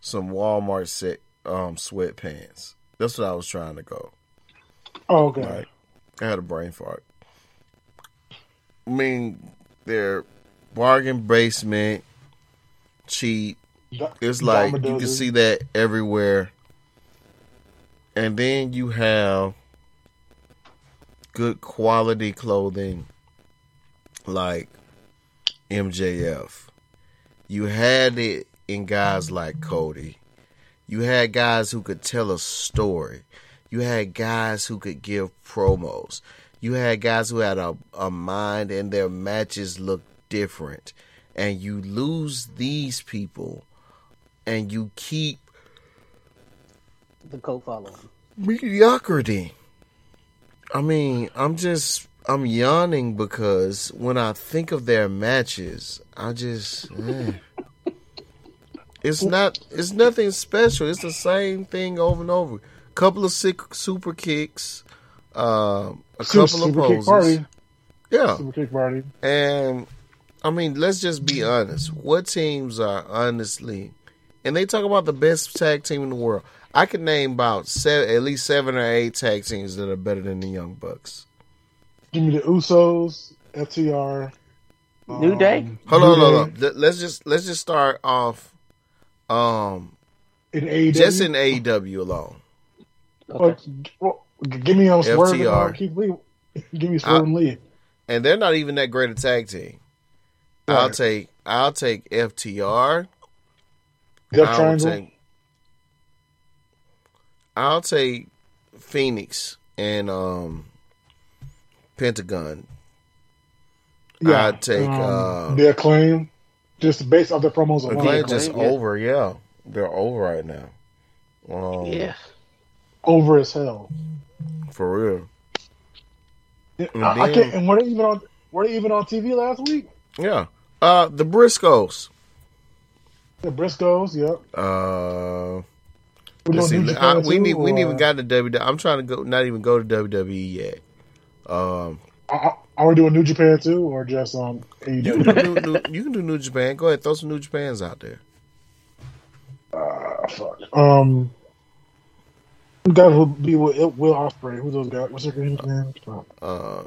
some Walmart set um sweatpants. That's what I was trying to go. Oh, okay. Like I had a brain fart. I mean, they're bargain basement, cheap. It's like you can see that everywhere. And then you have good quality clothing like MJF. You had it in guys like Cody. You had guys who could tell a story. You had guys who could give promos. You had guys who had a, a mind and their matches looked different. And you lose these people and you keep The cult following. mediocrity. I mean, I'm just I'm yawning because when I think of their matches, I just eh. It's not it's nothing special. It's the same thing over and over. A couple of sick super kicks, um, a Super, couple of super kick party. Yeah, Super kick party. and I mean, let's just be honest. What teams are honestly, and they talk about the best tag team in the world. I can name about seven, at least seven or eight tag teams that are better than the Young Bucks. Give me the Usos, FTR. New Day? Hold on, hold on. Let's just let's just start off, um, In AEW. just in AEW alone. Okay. Well, well, give me um, Swerve and FTR. uh, Keith Lee. (laughs) Give me Swerve and Lee. and they're not even that great a tag team. I'll take I'll take FTR. Death I'll Triangle. take I'll take Phoenix and um Pentagon. yeah, I'd take, um, uh, the acclaim, just based off their promos alone. Acclaim Acclaim, just yeah. over, yeah. They're over right now. Um, Yeah. over as hell. for real. And I, I then- can't. And were they even on? Were they even on TV last week? Yeah. Uh the Briscoes. The Briscoes. Yep. Uh We're let's see. I, we too, need we ain't or- even got to WWE. I'm trying to go not even go to WWE yet. Um I- I- Are we doing New Japan too, or just um? you can do new, new, you can do New Japan. Go ahead, throw some New Japans out there. Uh, fuck. Um, who guys will be with Will Ospreay? Who's those guys? What's their name? Uh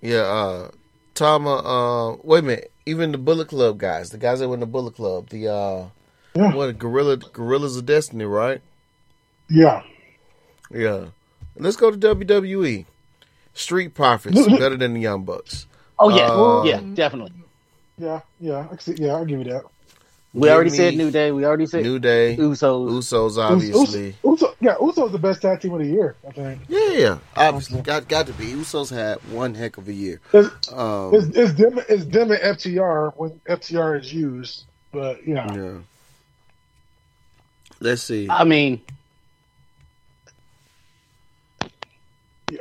yeah, uh Tama uh wait a minute. Even the Bullet Club guys, the guys that were in the Bullet Club, the uh Yeah. what Gorilla Guerrillas of Destiny, right? Yeah. Yeah. Let's go to WWE. Street Profits Look, look. better than the Young Bucks. Oh yeah, Um, yeah, definitely. Yeah. Yeah. yeah. I'll give you that. We give already said New Day. We already said New Day, Usos. Usos, Us- obviously. Uso, yeah, Uso's the best tag team of the year. I think. Yeah, yeah, obviously got got to be. Usos had one heck of a year. It's, Um, it's, it's them. It's them and FTR when FTR is used. But yeah, yeah. Let's see. I mean,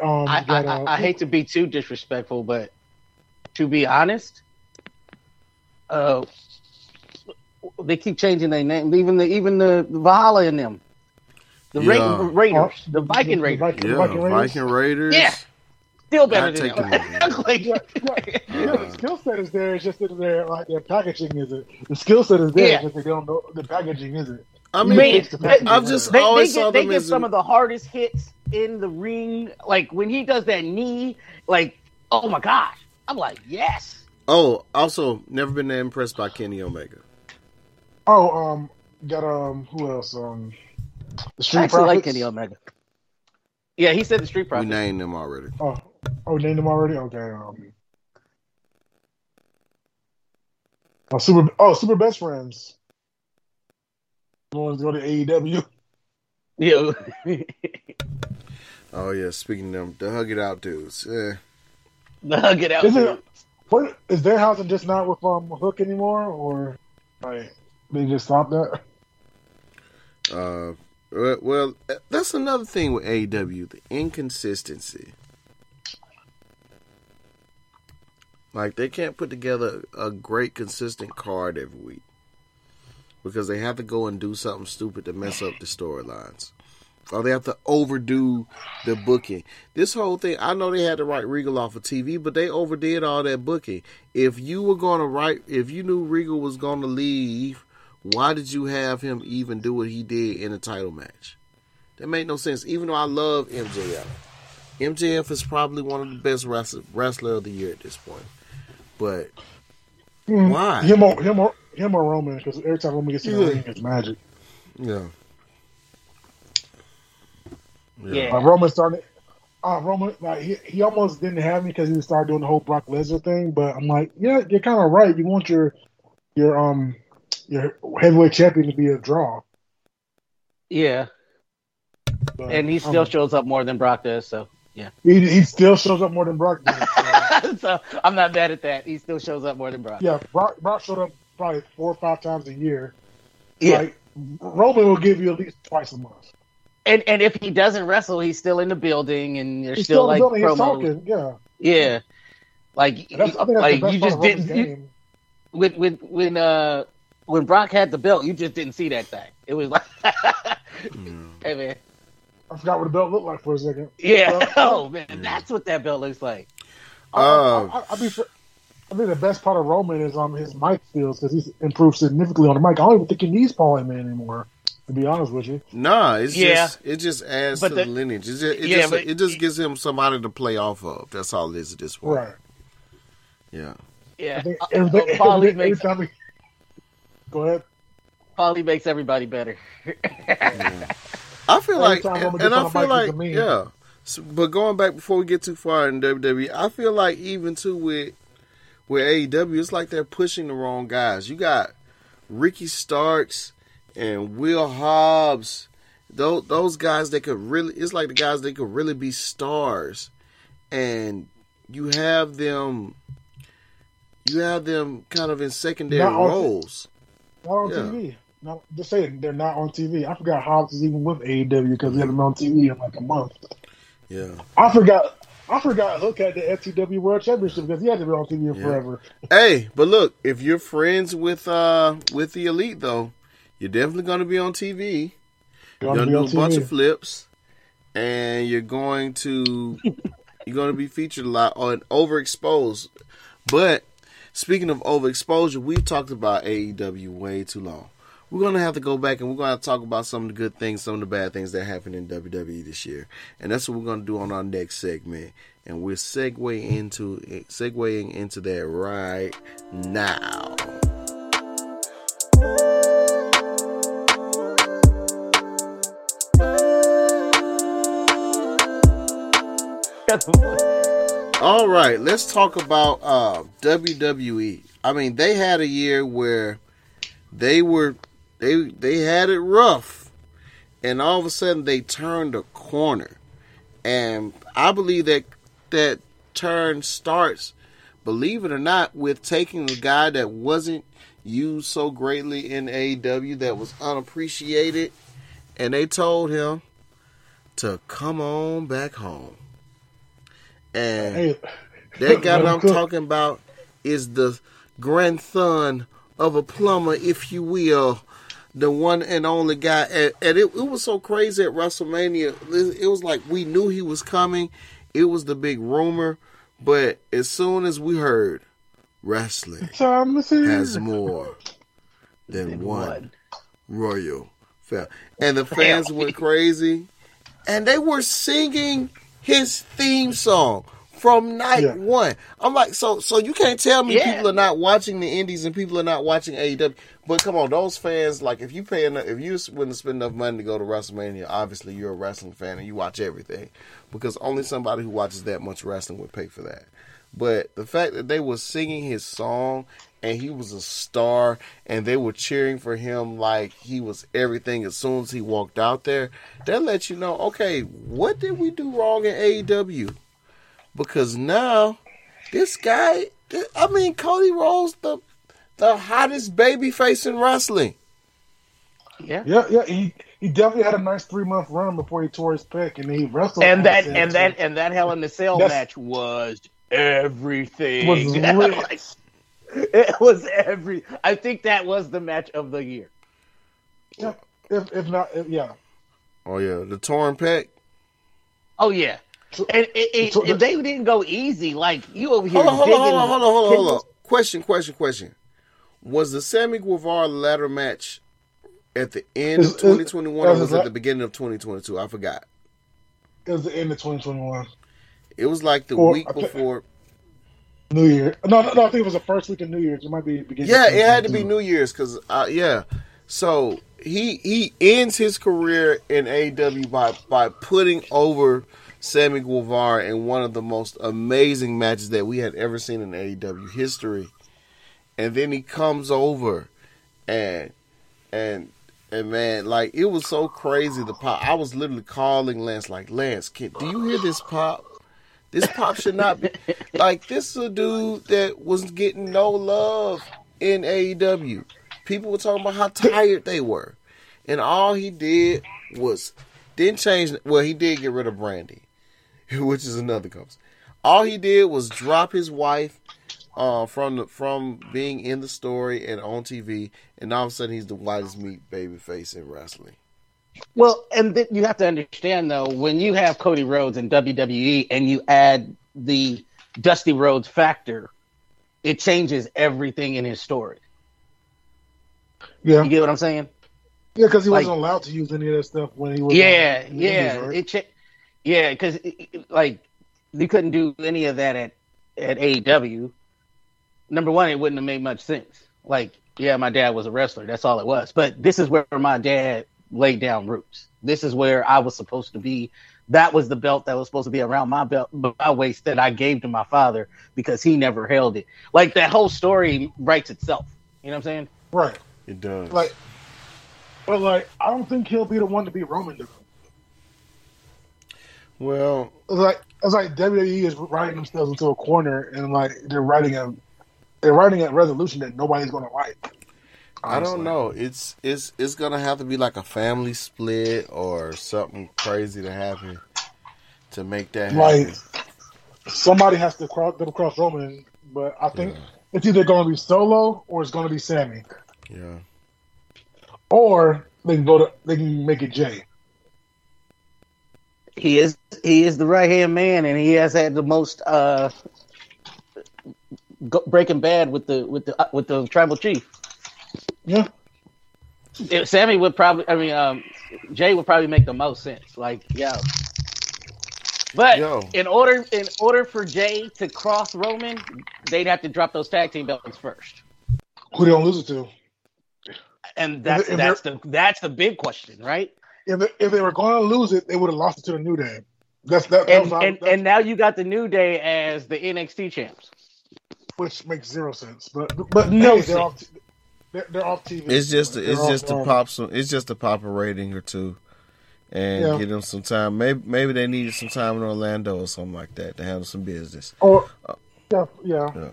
um, I, you got, I, uh, I, I hate to be too disrespectful, but to be honest, uh, they keep changing their name. Even the even the Valhalla in them, the Ra- Raiders, uh, the Viking Raiders, Viking, yeah, Viking Raiders. Viking Raiders. Yeah. still better I'd than take them. them (laughs) Like, Yeah, yeah, yeah, the skill set is there. It's just that their like their packaging isn't. The skill set is there. Yeah. it's just they don't know the packaging isn't. I mean, Man, the they- I've just they, always they saw get, they get as some of the hardest hits in the ring. Like when he does that knee, like oh my gosh, I'm like yes. Oh, also never been that impressed by Kenny Omega. Oh, um, got um, who else? Um, the I Street actually like Kenny Omega. Yeah, he said the Street We Profits. named them already. Oh, oh, named them already. Okay. Um, oh, super. Oh, super best friends. Going to go to AEW. Yeah. (laughs) Oh yeah, speaking of them, the hug it out dudes. Eh. the hug it out. Is dude. it? What is their house just not with um Hook anymore, or like they just stopped that? Uh, well- well, that's another thing with AEW, the inconsistency. Like they can't put together a great consistent card every week because they have to go and do something stupid to mess up the storylines. Or they have to overdo the booking. This whole thing, I know they had to write Regal off of TV, but they overdid all that booking. If you were going to write, if you knew Regal was going to leave, why did you have him even do what he did in a title match? That made no sense. Even though I love MJF, MJF is probably one of the best wrestler, wrestler of the year at this point. But hmm. why? Him or him or him or Roman? Because every time Roman gets in the Yeah. ring, it's magic. Yeah. Yeah. Like Roman started. Uh, Roman, like he, he almost didn't have me because he started doing the whole Brock Lesnar thing. But I'm like, yeah, you're kind of right. You want your your um your heavyweight champion to be a draw. Yeah, But, and he still um, shows up more than Brock does. So, yeah. he, he still shows up more than Brock. Does, so, (laughs) so I'm not mad at that. He still shows up more than Brock. yeah, Brock, Brock showed up probably four or five times a year. Yeah. Like, Roman will give you at least twice a month. And and if he doesn't wrestle, he's still in the building, and there's He's still, still, like building, he's talking. Yeah, Yeah, like And that's, I think that's like you just didn't you, game. when when when uh when Brock had the belt, you just didn't see that thing. It was like, (laughs) hey man, I forgot what the belt looked like for a second. yeah, Well, (laughs) oh man, that's what that belt looks like. Uh, I, I, I, be, I think the best part of Roman is um his mic skills because he's improved significantly on the mic. I don't even think he needs Paul Heyman anymore. To be honest with you, Nah, it's Yeah. just it just adds But to the- the, lineage. It just, it, Yeah, just, but- it just gives him somebody to play off of. That's all it is at this point. right? Yeah. Yeah, I think Uh, every, uh, (laughs) Paul Lee every, every makes time go ahead. Paul Lee makes everybody better. I feel Every like, and, and I on feel like, he's a meme. yeah, So, but going back before we get too far in WWE, I feel like even too with with AEW, it's like they're pushing the wrong guys. You got Ricky Starks and Will Hobbs. Those those guys that could really it's like the guys that could really be stars. And you have them you have them kind of in secondary Not roles. Not on Yeah. TV. Not just saying they're not on TV. I forgot Hobbs is even with AEW because he hasn't been on TV in like a month. Yeah. I forgot. I forgot Hook had the FTW World Championship because he hasn't been on TV Yeah. forever. Hey, but look, if you're friends with uh with the elite though, you're definitely gonna be on TV. You're Gonna gonna do a bunch of flips, and you're going to (laughs) you're going to be featured a lot on overexposed. But speaking of overexposure, we've talked about AEW way too long. We're gonna have to go back and we're gonna talk about some of the good things, some of the bad things that happened in WWE this year, and that's what we're gonna do on our next segment. And we're segue into segueing into that right now. All right, let's talk about uh, WWE. I mean, they had a year where they were they they had it rough, and all of a sudden they turned a corner, and I believe that that turn starts, believe it or not, with taking a guy that wasn't used so greatly in AEW that was unappreciated, and they told him to come on back home. And Hey, that guy that I'm (laughs) talking about is the grandson of a plumber, if you will, the one and only guy. And, and it, it was so crazy at WrestleMania. It it was like we knew he was coming. It was the big rumor, but as soon as we heard wrestling Time has more than one royal fell, and the fans went crazy, and they were singing his theme song from night Yeah. one. I'm like, so so you can't tell me Yeah. people are not watching the indies and people are not watching AEW. But come on, those fans, like if you pay enough, if you wouldn't spend enough money to go to WrestleMania, obviously you're a wrestling fan and you watch everything, because only somebody who watches that much wrestling would pay for that. But the fact that they were singing his song and he was a star and they were cheering for him like he was everything as soon as he walked out there, that lets you know, okay, what did we do wrong in AEW? Because now this guy, I mean, Cody Rhodes, the the hottest baby face in wrestling. Yeah. Yeah, yeah. He he definitely had a nice three month run before he tore his pec, and he wrestled. And that since. and that and that Hell in the Cell That's- match was everything. Was (laughs) lit. Like, it was every. I think that was the match of the year. if if not, if, yeah. Oh yeah, the torn pec. Oh yeah, So- and it, it, and they didn't go easy. Like you over here. Hold on, hold on, hold on, hold on, hold on, hold on. Question, question, question. Was the Sammy Guevara ladder match at the end Is- of 2021 or was it at the beginning of 2022? I forgot. It was the end of 2021, It was like the Or- week I before. New Year. No, no, no. I think it was the first week of New Year's. It might be beginning. Yeah, of it had to be New Year's because, uh, yeah. So he he ends his career in AEW by by putting over Sammy Guevara in one of the most amazing matches that we had ever seen in AEW history, and then he comes over, and and and man, like it was so crazy. The pop, I was literally calling Lance like, Lance, can, do you hear this pop? This pop should not be (laughs) like this. Is a dude that was getting no love in AEW. People were talking about how tired they were, and all he did was didn't change. Well, he did get rid of Brandi, (laughs) which is another conversation. All he did was drop his wife uh, from the, from being in the story and on TV, and all of a sudden he's the whitest meat baby face in wrestling. Well, and th- you have to understand though, when you have Cody Rhodes in WWE and you add the Dusty Rhodes factor, it changes everything in his story. Yeah, You get what I'm saying? yeah, because he Like- wasn't allowed to use any of that stuff when he was. Yeah, on yeah, it cha- yeah, because like you couldn't do any of that at at AEW. Number one, it wouldn't have made much sense. Like, yeah, my dad was a wrestler. That's all it was. But this is where my dad laid down roots. This is where I was supposed to be that was the belt that was supposed to be around my belt, my waist that I gave to my father because he never held it. Like that whole story writes itself. You know what I'm saying? Right. It does. Like, but like, I don't think he'll be the one to be Roman. Though. Well, It's like it's like WWE is writing themselves into a corner, and like they're writing a they're writing a resolution that nobody's going to like. I don't know. It's it's it's gonna have to be like a family split or something crazy to happen to make that happen. Like somebody has to cross double cross Roman, but I think Yeah. it's either going to be Solo or it's going to be Sami, yeah. or they can go to they can make it Jay. He is he is the right hand man, and he has had the most uh, Breaking Bad with the with the uh, with the tribal chief. Yeah, If Sami would probably, I mean, um, Jay would probably make the most sense. Like, yo. But Yo. in order in order for Jay to cross Roman, they'd have to drop those tag team belts first, who they don't lose it to? and that's if that's the that's the big question, right? If they, if they were going to lose it, they would have lost it to the New Day. That's that. that And was- and, that's- and now you got the New Day as the NXT champs. which makes zero sense. But but No hey, they're off. t- They're, they're off TV. It's just They're it's off, just to pop some it's just to pop a rating or two, and Yeah. give them some time. Maybe maybe they needed some time in Orlando or something like that to handle some business. Or uh, yeah, yeah.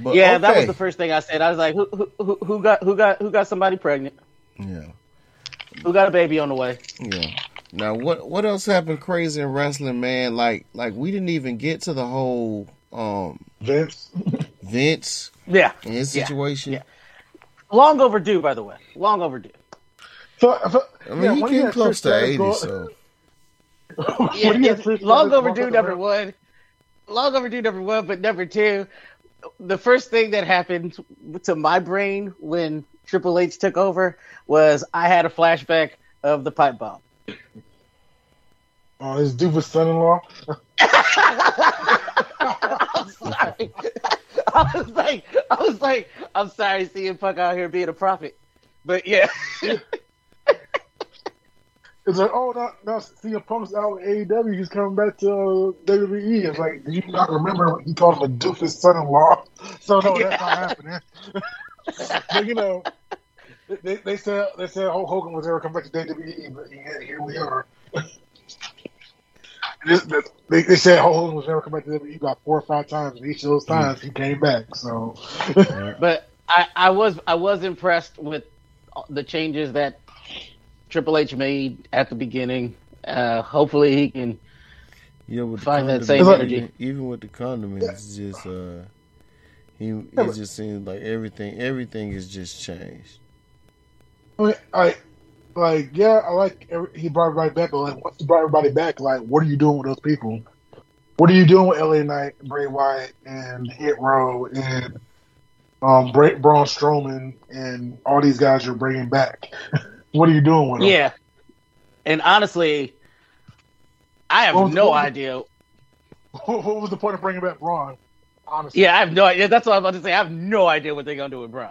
But yeah, that was the first thing I said. I was like, who who who, who got who got who got somebody pregnant? Yeah, Who got a baby on the way? yeah. Now what what else happened crazy in wrestling, man? Like like we didn't even get to the whole um Vince. Vince Yeah, and his Yeah, situation. yeah. long overdue, by the way. Long overdue. So, so, I mean, yeah, he when you getting close to eighty, go- so (laughs) Yeah, when you had it's Trish long overdue, number one. Long overdue, number one. But number two, the first thing that happened to my brain when Triple H took over was I had a flashback of the pipe bomb. Oh, his doofus son-in-law. I'm (laughs) sorry. I was like, I was like, I'm sorry, CM Punk out here being a prophet. But yeah, It's like, oh, now, now CM Punk's out in AEW. He's coming back to uh, WWE. It's like, do you not remember he called him a doofus son-in-law? (laughs) So no, that's not happening. (laughs) but you know, they, they said they said Hulk Hogan was ever come back to WWE, but yeah, here we are. (laughs) This- that- they, they said Hulk Hogan was never come back to WWE about four or five times, and each of those times he came back. So but I, I was I was impressed with the changes that Triple H made at the beginning. Uh, hopefully he can. yeah, with Find that same even- energy. Even with the condiments, it's just uh, he it just seems like everything everything is just changed. I, mean, I like, yeah, I like every, he brought everybody back, but like, once he brought everybody back, like, what are you doing with those people? What are you doing with LA Knight, Bray Wyatt, and Hit Row, and um, Bra- Braun Strowman, and all these guys you're bringing back? (laughs) what are you doing with them? Yeah, and honestly, I have was- no what idea. What, (laughs) what was the point of bringing back Braun? Honestly, Yeah, I have no idea. That's what I was about to say. I have no idea what they're gonna do with Braun.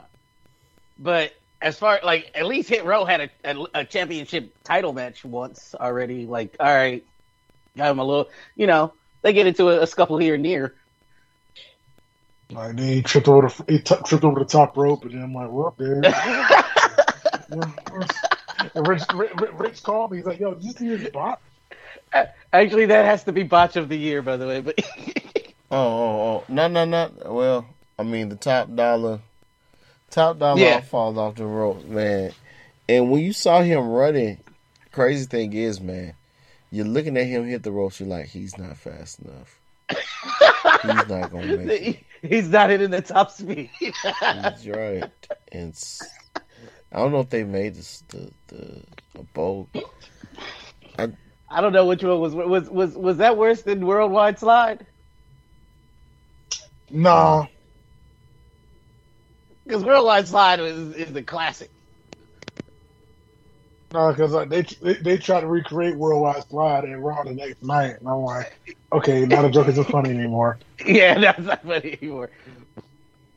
But as far like at least Hit Row had a, a, a championship title match once already. Like, all right, got him a little. You know, they get into a, a scuffle here and there. like then he tripped over the he t- tripped over the top rope, and then I'm like, well, there. (laughs) and Rich, Rich, Rich called me. He's like, "Yo, did you see his bot?" Actually, that has to be botch of the year, by the way. But (laughs) Oh, oh, oh, no, no, no. Well, I mean, the Top Dolla, Top Dolla Yeah. falls off the ropes, man. And when you saw him running, crazy thing is, man, you're looking at him hit the ropes. You're like, he's not fast enough. he's not gonna (laughs) make it. he's not hitting the top speed. He's right. And s- I don't know if they made this the the a bold. I I don't know which one was was was was that worse than Worldwide Slide? No, Because Worldwide Slide is is the classic. no, because like uh, they, they they tried to recreate Worldwide Slide and Raw the next night, and I'm like, okay, not a joke isn't funny anymore. (laughs) Yeah, that's not funny anymore.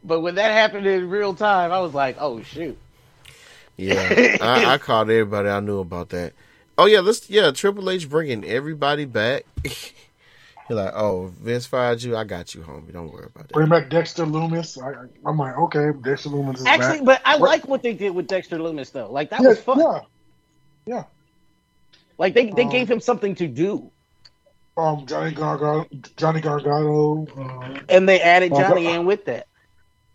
But when that happened in real time, I was like, "Oh shoot!" Yeah, (laughs) I, I called everybody I knew about that. Oh yeah, let's yeah. Triple H bringing everybody back. (laughs) You're like, oh, Vince fired you. I got you, homie. Don't worry about that. Bring back Dexter Lumis. I, I- I'm like, okay, Dexter Lumis is Actually, back. but I What- like what they did with Dexter Lumis though. Like that yeah, was fun. yeah, yeah. Like they, they Um, gave him something to do, Um, Johnny Gargano, Johnny Gargano. Um, and they added Oh, Johnny but- in with that.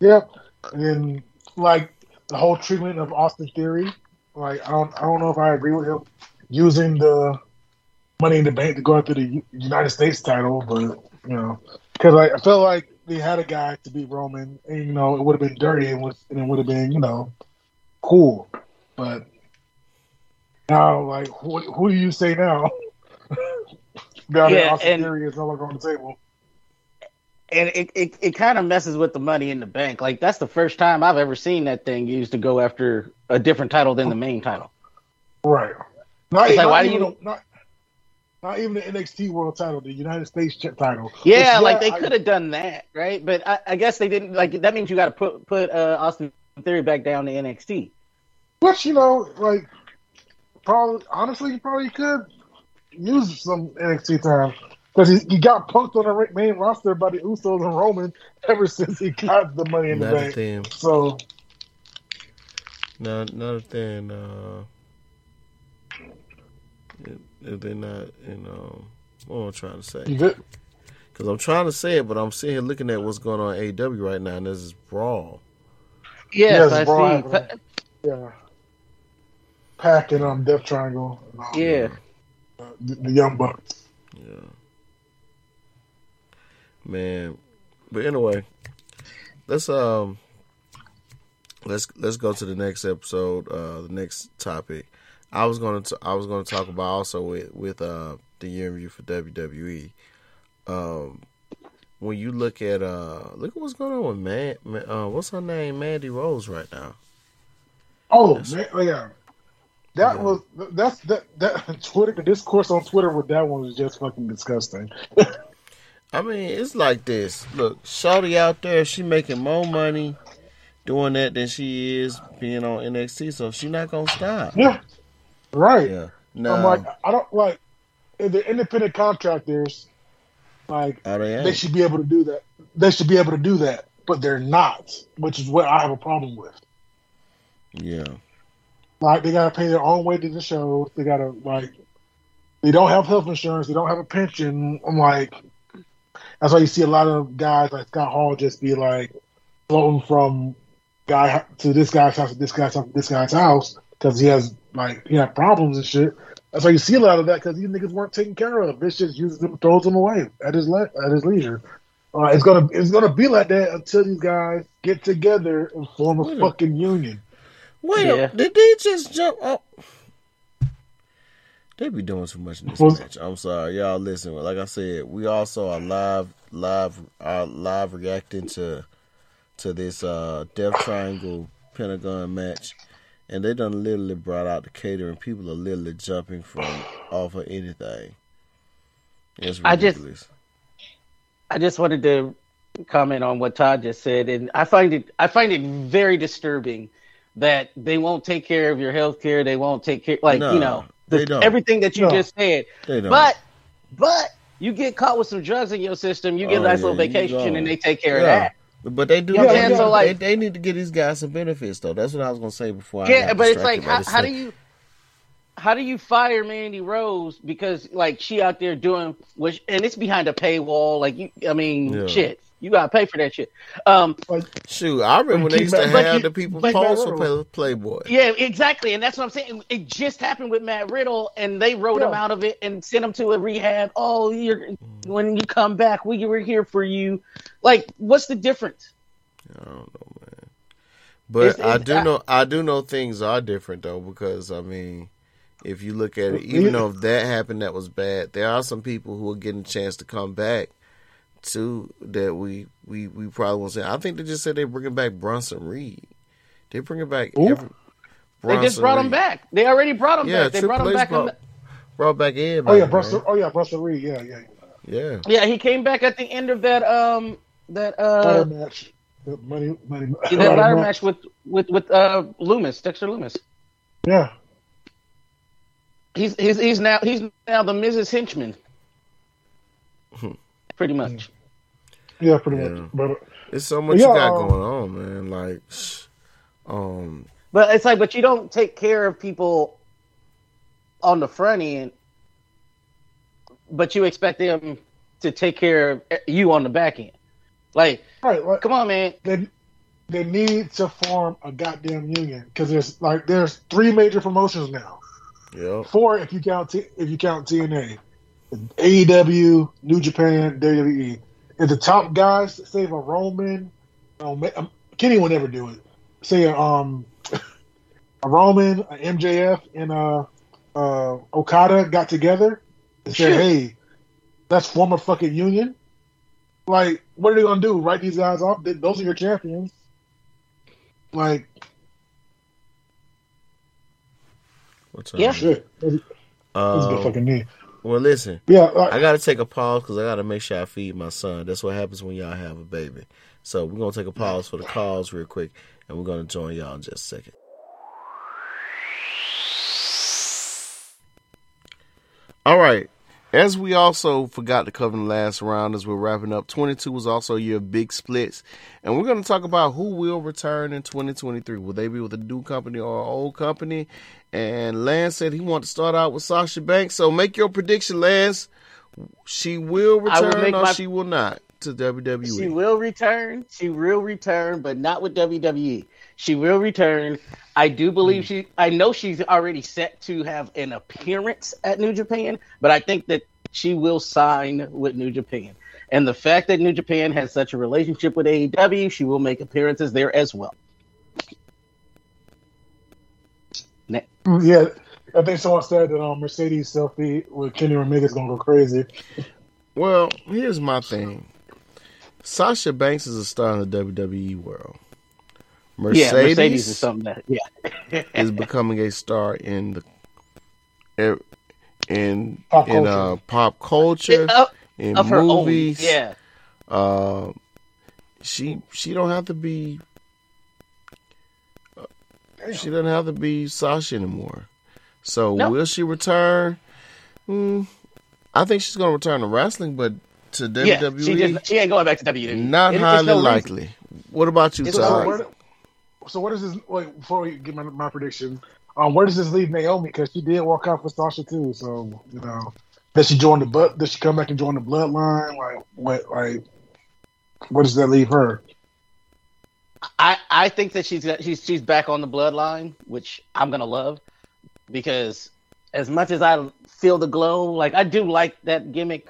Yep. And like the whole treatment of Austin Theory. Like I don't I don't know if I agree with him using the money in the bank to go after the United States title, but you know, because I, I felt like they had a guy to beat Roman, and you know it would have been dirty and, was, and it would have been you know cool, but now like who, who do you say now? (laughs) now that Yeah, Austin and- Theory is no longer on the table. And it, it, it kind of messes with the money in the bank. Like that's the first time I've ever seen that thing used to go after a different title than the main title. Right. Not, It's like, not why do even, you- not, not even the NXT World Title, the United States title. Yeah, Which, like they could have done that, right? But I, I guess they didn't. Like that means you got to put put uh, Austin Theory back down to NXT. Which you know, like, probably honestly, you probably could use some NXT time because he, he got punked on the main roster by the Usos and Roman ever (laughs) since he got the Money in the Another Bank. thing, So no, another thing. Uh, if- if they're not, you know, what am I trying to say? Because I'm trying to say it, but I'm sitting here looking at what's going on in AEW right now, and this is brawl. Yes, Yes, I bro, I- see. Yeah. PAC and um, Death Triangle. and, um, Yeah. uh, the, the Young Bucks. Yeah. Man. But anyway, let's um let's let's go to the next episode, uh the next topic. I was gonna t- I was gonna talk about also with with uh the year review for WWE. Um when you look at uh look at what's going on with man, Man- uh what's her name Mandy Rose right now. Oh, man, oh, yeah. That Yeah. was that's that that (laughs) Twitter the discourse on Twitter with that one was just fucking disgusting. (laughs) I mean, it's like this. Look, Shawty out there, she making more money doing that than she is being on NXT, so she not gonna stop. Yeah, right. Yeah. No. I'm like, I don't like if the independent contractors. Like oh, they they should be able to do that. They should be able to do that, but they're not, which is what I have a problem with. Yeah. Like they gotta pay their own way to the shows. They gotta like they don't have health insurance. They don't have a pension. I'm like, that's why you see a lot of guys like Scott Hall just be like floating from guy to this guy's house to this guy's house to this guy's house because he has like he had problems and shit. That's why you see a lot of that because these niggas weren't taken care of. Bitch just uses them, throws them away at his le- at his leisure. Uh, it's gonna it's gonna be like that until these guys get together and form a Wait a- fucking union. Wait, Yeah. did they just jump up? They be doing too much in this Was- match. I'm sorry, y'all. Listen, like I said, we also are live, live, are live reacting to to this uh Death Triangle Pentagon match, and they done literally brought out the catering. People are literally jumping from off of anything. It's I just- ridiculous. I just wanted to comment on what Todd just said, and I find it I find it very disturbing that they won't take care of your health care. They won't take care, like No, you know, the- everything that you No. just said. they don't. But but you get caught with some drugs in your system, you get Oh, a nice yeah, little vacation, and they take care of that. But they do. You know what they, saying? So, like- they, they need to get these guys some benefits, though. That's what I was gonna say before. I Yeah, got but it's like how, how do you how do you fire Mandy Rose because like she out there doing which and it's behind a paywall like you I mean Yeah. shit you gotta pay for that shit um Shoot, I remember when they used to Matt- but have you- the people but post for Play- Playboy. yeah exactly and that's what I'm saying it just happened with Matt Riddle and they wrote him out of it and sent him to a rehab oh you're when you come back we were here for you like what's the difference I don't know, man. But It's- I do I- know I do know things are different though because I mean, if you look at it, even though if that happened, that was bad. There are some people who are getting a chance to come back too that we we we probably won't say. I think they just said they're bringing back Bronson Reed. They're bringing back Who? every. they just Bronson brought him back they already brought him Yeah, back they Triple brought him back brought, brought back in. Oh everybody. yeah, Bronson. Oh yeah, Russell Reed. Yeah, yeah. Yeah. yeah he came back at the end of that um that uh Ladder match. The Money, money. That ladder match with with with uh Lumis, Dexter Lumis. Yeah. He's he's he's now he's now the Miz's Henchman. Pretty much. Yeah, pretty Yeah. much. But There's so much Yeah, you got um, going on, man. Like, um, But it's like, but you don't take care of people on the front end, but you expect them to take care of you on the back end. Like, right, like, come on, man. they they need to form a goddamn union because there's like there's three major promotions now. Yeah, Four if you count T, if you count TNA, AEW, New Japan, WWE. If the top guys say a Roman, um, um, Kenny will never do it. Say a, um a Roman, a MJF, and a uh, Okada got together and said, Sure. "Hey, let's form a fucking union." Like, what are they gonna do? Write these guys off? Those are your champions. Like, What's up? Yeah. shit, that's, that's a good Um, fucking knee. Well, listen, Yeah, like, I gotta take a pause because I gotta make sure I feed my son. That's what happens when y'all have a baby. So we're gonna take a pause for the calls real quick, and we're gonna join y'all in just a second. All right. As we also forgot to cover in the last round as we're wrapping up, 22 was also a year of big splits. And we're going to talk about who will return in 2023. Will they be with a new company or an old company? And Lance said he wanted to start out with Sasha Banks. So make your prediction, Lance. She will will return make or my- she will not to. WWE. She will return. She will return, but not with WWE. She will return. I do believe Hmm. she. I know she's already set to have an appearance at New Japan, but I think that she will sign with New Japan. And the fact that New Japan has such a relationship with AEW, she will make appearances there as well. Yeah, I think someone said that um, Mercedes selfie with Kenny Omega is gonna go crazy. Well, here's my thing. Sasha Banks is a star in the WWE world. Mercedes, yeah, Mercedes is something that. Yeah, (laughs) is becoming a star in the in Pop in culture. uh, pop culture, of, in of her movies. own. Yeah, Uh, she she don't have to be. She doesn't have to be Sasha anymore. So No. will she return? Hmm, I think she's going to return to wrestling, but to yeah. WWE, She just she ain't going back to WWE. not It- highly no reason. likely. What about you, It's So, no Todd? reason. so what does this? Wait, before we get my, my prediction, um, where does this leave Naomi? Because she did walk out for Sasha too. So you know, does she join the but? Does she come back and join the Bloodline? Like what? Like where does that leave her? I, I think that she's got, she's she's back on the bloodline, which I'm gonna love because as much as I feel the glow, like I do like that gimmick.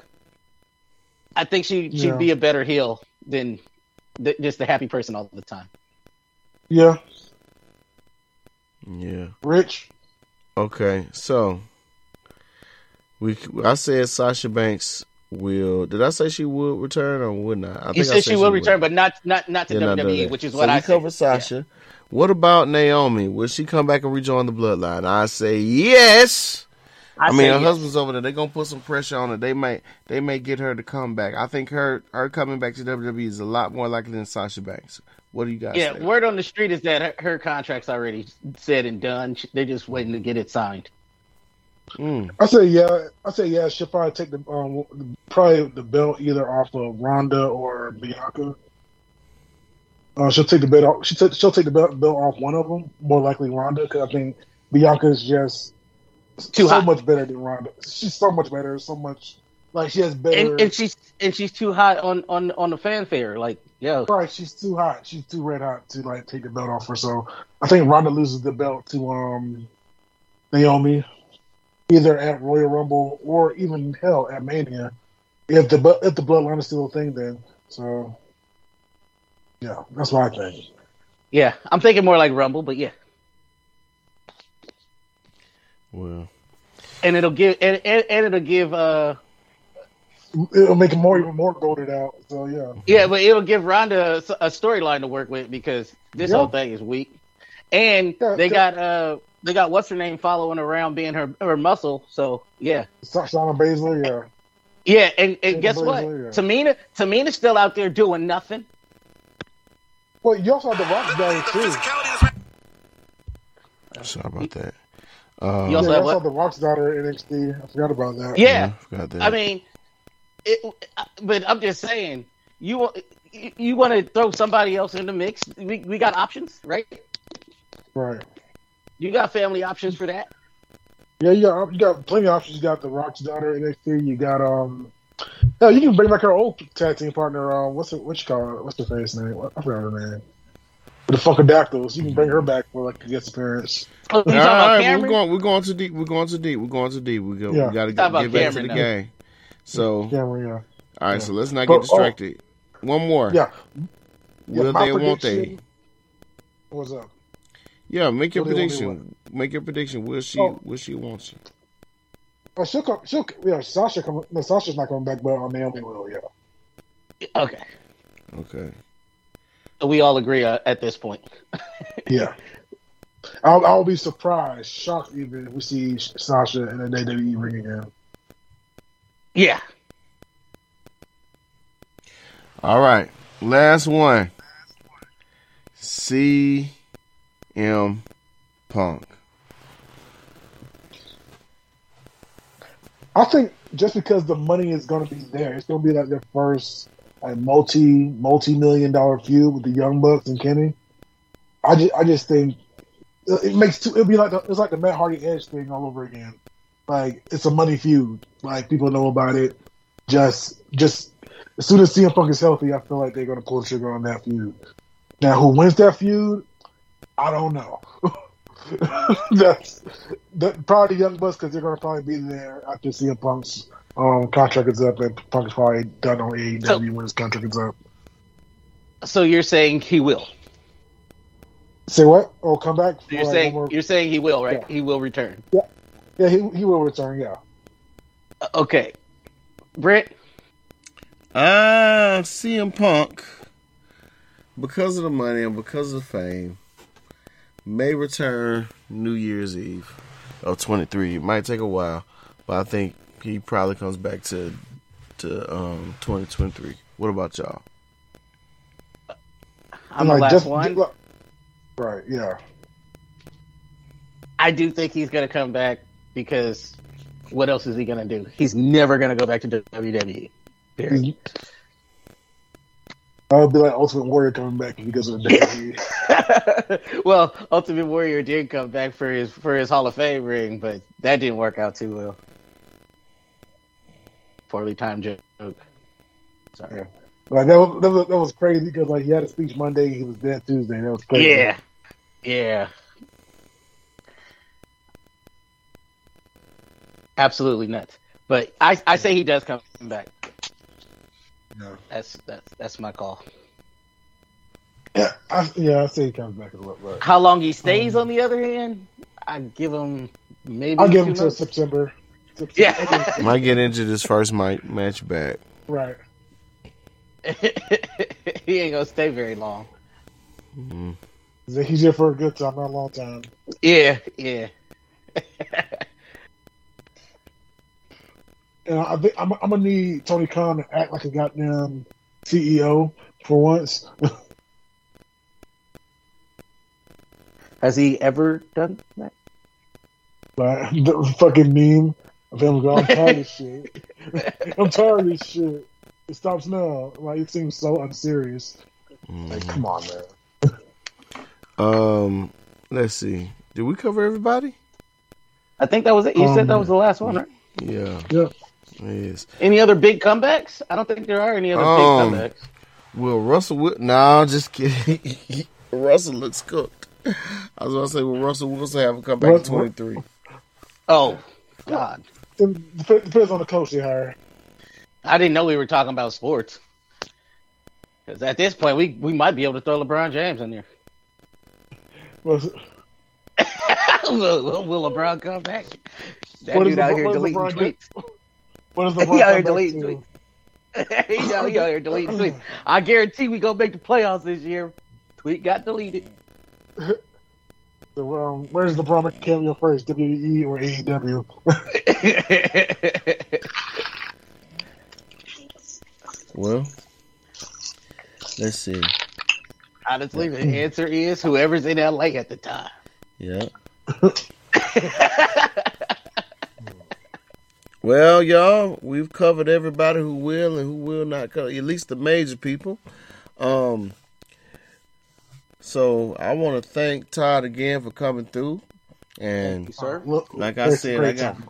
I think she she'd Yeah. be a better heel than th- just a happy person all the time. Yeah, Yeah. Rich. Okay, so we I said Sasha Banks will. Did I say she would return or would not? I You I said she will would. return, but not not not to Yeah, WWE, WWE. which is So what we I cover said. Sasha. What about Naomi? Will she come back and rejoin the bloodline? I say yes. I, mean, her yes. husband's over there. They're gonna put some pressure on her. They may they may get her to come back. I think her her coming back to WWE is a lot more likely than Sasha Banks. What do you guys Yeah, think? word on the street is that her, her contract's already said and done. They're just waiting to get it signed. Mm, I say yeah. I say yeah. She'll probably take the um probably the belt either off of Ronda or Bianca. Uh, she'll take the belt. Off, she t- she'll take the belt, belt off one of them. More likely Ronda because I think Bianca's just Too so hot. much better than Ronda. She's so much better. So much like she has better. And, and she's and she's too hot on on on the fanfare. Like, yeah, Right, she's too hot. She's too red hot to like take the belt off her. So I think Ronda loses the belt to um Naomi, either at Royal Rumble or even hell at Mania, if the if the bloodline is still a thing. Then so yeah, that's what I think. yeah, I'm thinking more like Rumble, but yeah. well, and it'll give and, and, and it'll give uh It'll make it more even more goaded out. So yeah, yeah but it'll give Ronda a, a storyline to work with because this Yeah. whole thing is weak and Yeah, they yeah. got uh they got what's her name following around being her her muscle so yeah Sa- Shauna Baszler, yeah, yeah and, and Shayna guess what Baszler, yeah. Tamina Tamina's still out there doing nothing Well, you also have the Rock's guy too. sorry about that. Um, You also yeah, have I saw what? the Rock's daughter in NXT. I forgot about that. Yeah, I forgot that. I mean, it, but I'm just saying, you you, you want to throw somebody else in the mix? We we got options, right? Right. You got family options for that. Yeah, you got you got plenty of options. You got the Rock's daughter in NXT. You got um. Yeah, you can bring back her old tag team partner. Um, what's it? What you call it? What's the face name? What- I forgot her name. The Funkadactyls. You can bring her back for like a guest appearance. Oh, you All talking about right, we're going. We're going too deep. We're going too deep. We're going too deep. We go. Yeah. We got to Talk about get back to the now. game. So, Cameron, yeah. all right. Yeah. So let's not But, get oh, distracted. One more. Yeah. Yeah, Will my they? Won't they? What's up? Yeah. Make your Will they, won't they prediction. Make your prediction. Will she? Oh. Will she? Won't she? Oh, she'll come. She'll yeah. Sasha come. No, Sasha's not coming back, but uh, Naomi will. Yeah. Okay, Okay. so we all agree uh, at this point. (laughs) Yeah. I'll, I'll be surprised, shocked even if we see Sasha in a WWE ring again. Yeah, All right. Last one. CM Punk. I think just because the money is going to be there, it's going to be like their first like multi multi million dollar feud with the Young Bucks and Kenny. I just I just think it it makes two, it'll be like the, it's like the Matt Hardy Edge thing all over again. Like it's a money feud. Like people know about it. Just just as soon as CM Punk is healthy, I feel like they're going to pull the trigger on that feud. Now, who wins that feud? I don't know. (laughs) That's that, probably the Young Bucks because they're going to probably be there after CM Punk's um, contract is up and Punk is probably done on AEW So- when his contract is up. so you're saying he will? Say what? Oh, come back. for, You're like, saying more- you're saying he will, right? Yeah. He will return. yeah, he he will return. Yeah, Uh, Okay, Britt. Uh, CM Punk, because of the money and because of the fame, may return New Year's Eve of 23. It might take a while, but I think he probably comes back to to um 2023. What about y'all? I'm Like, the last just- one. just right. Yeah. I do think he's going to come back because what else is he going to do? He's never going to go back to WWE. Period. I would be like Ultimate Warrior coming back because of the WWE. (laughs) well, Ultimate Warrior did come back for his for his Hall of Fame ring, but that didn't work out too well. Poorly timed joke. Sorry. Like that was, that was that was crazy because like he had a speech Monday, he was dead Tuesday. That was crazy. Yeah, yeah. Absolutely nuts. But I I say he does come back. Yeah. That's that's that's my call. Yeah, I, yeah, I say he comes back as well. But How long he stays, Um, on the other hand, I give him maybe. I'll give two him till. September. September. Yeah. Might get into this first mic match back. right. (laughs) he ain't gonna stay very long. Mhm. He's here for a good time, not a long time. Yeah, yeah. (laughs) And I think I'm, I'm gonna need Tony Khan to act like a goddamn CEO for once. (laughs) Has he ever done that? Like the fucking meme of him going, I'm tired of shit. (laughs) I'm tired of this shit. It stops now. Like it seems so unserious. Like, Mhm. come on, man. (laughs) Um, let's see. Did we cover everybody? I think that was it. You said that Um, was the last one, right? Yeah. Yeah. Yes. Any other big comebacks? I don't think there are any other Um, big comebacks. Will Russell? Wi- no, just kidding. (laughs) Russell looks cooked. I was gonna say, will Russell Wilson have a comeback in twenty three? Oh, God. It depends on the coach they hire. I didn't know we were talking about sports. Because at this point, we, we might be able to throw LeBron James in there. Well, (laughs) will, will LeBron come back? That What dude is out LeBron- here deleting LeBron tweets. What is (laughs) He the out here come back deleting to? tweets. (laughs) he, out, he (laughs) out here deleting tweets. I guarantee we gonna make the playoffs this year. Tweet got deleted. So, um, where's LeBron cameo first, WWE or AEW? Well, let's see. Honestly, the answer is whoever's in LA at the time. Yeah. Well, y'all, we've covered everybody who will and who will not cover, at least the major people. Um, so I want to thank Todd again for coming through. And sir. Like I it's said, I got- time.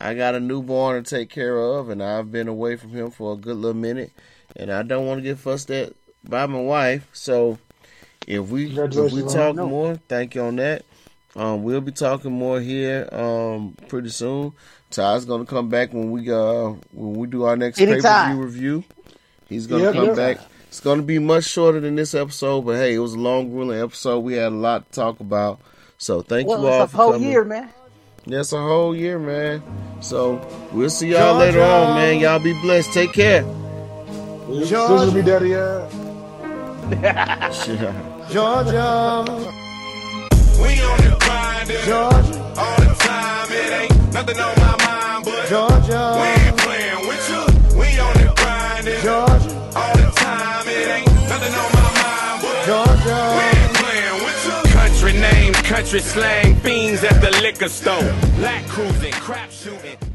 I got a newborn to take care of, and I've been away from him for a good little minute, and I don't want to get fussed at by my wife. So if we if we talk more, thank you on that. Um, we'll be talking more here um pretty soon. Todd's gonna come back when we uh when we do our next pay per view review. He's gonna Yep, come yep. back. It's gonna be much shorter than this episode, but hey, it was a long, grueling episode. We had a lot to talk about. So thank you all Well, it's for a whole coming. year, man. That's a whole year, man. So we'll see y'all later on, man. Y'all be blessed. Take care. Scissor me, (laughs) Georgia, We on the grind, Georgia, all the time. It ain't nothing on my mind, but Georgia. we ain't playing with you. We on the grind, Georgia, all the time. It ain't nothing on my mind, but Georgia. we ain't playing with you. Country name, country slang, fiends at the liquor store, black cruising, crap shooting, 50 on the.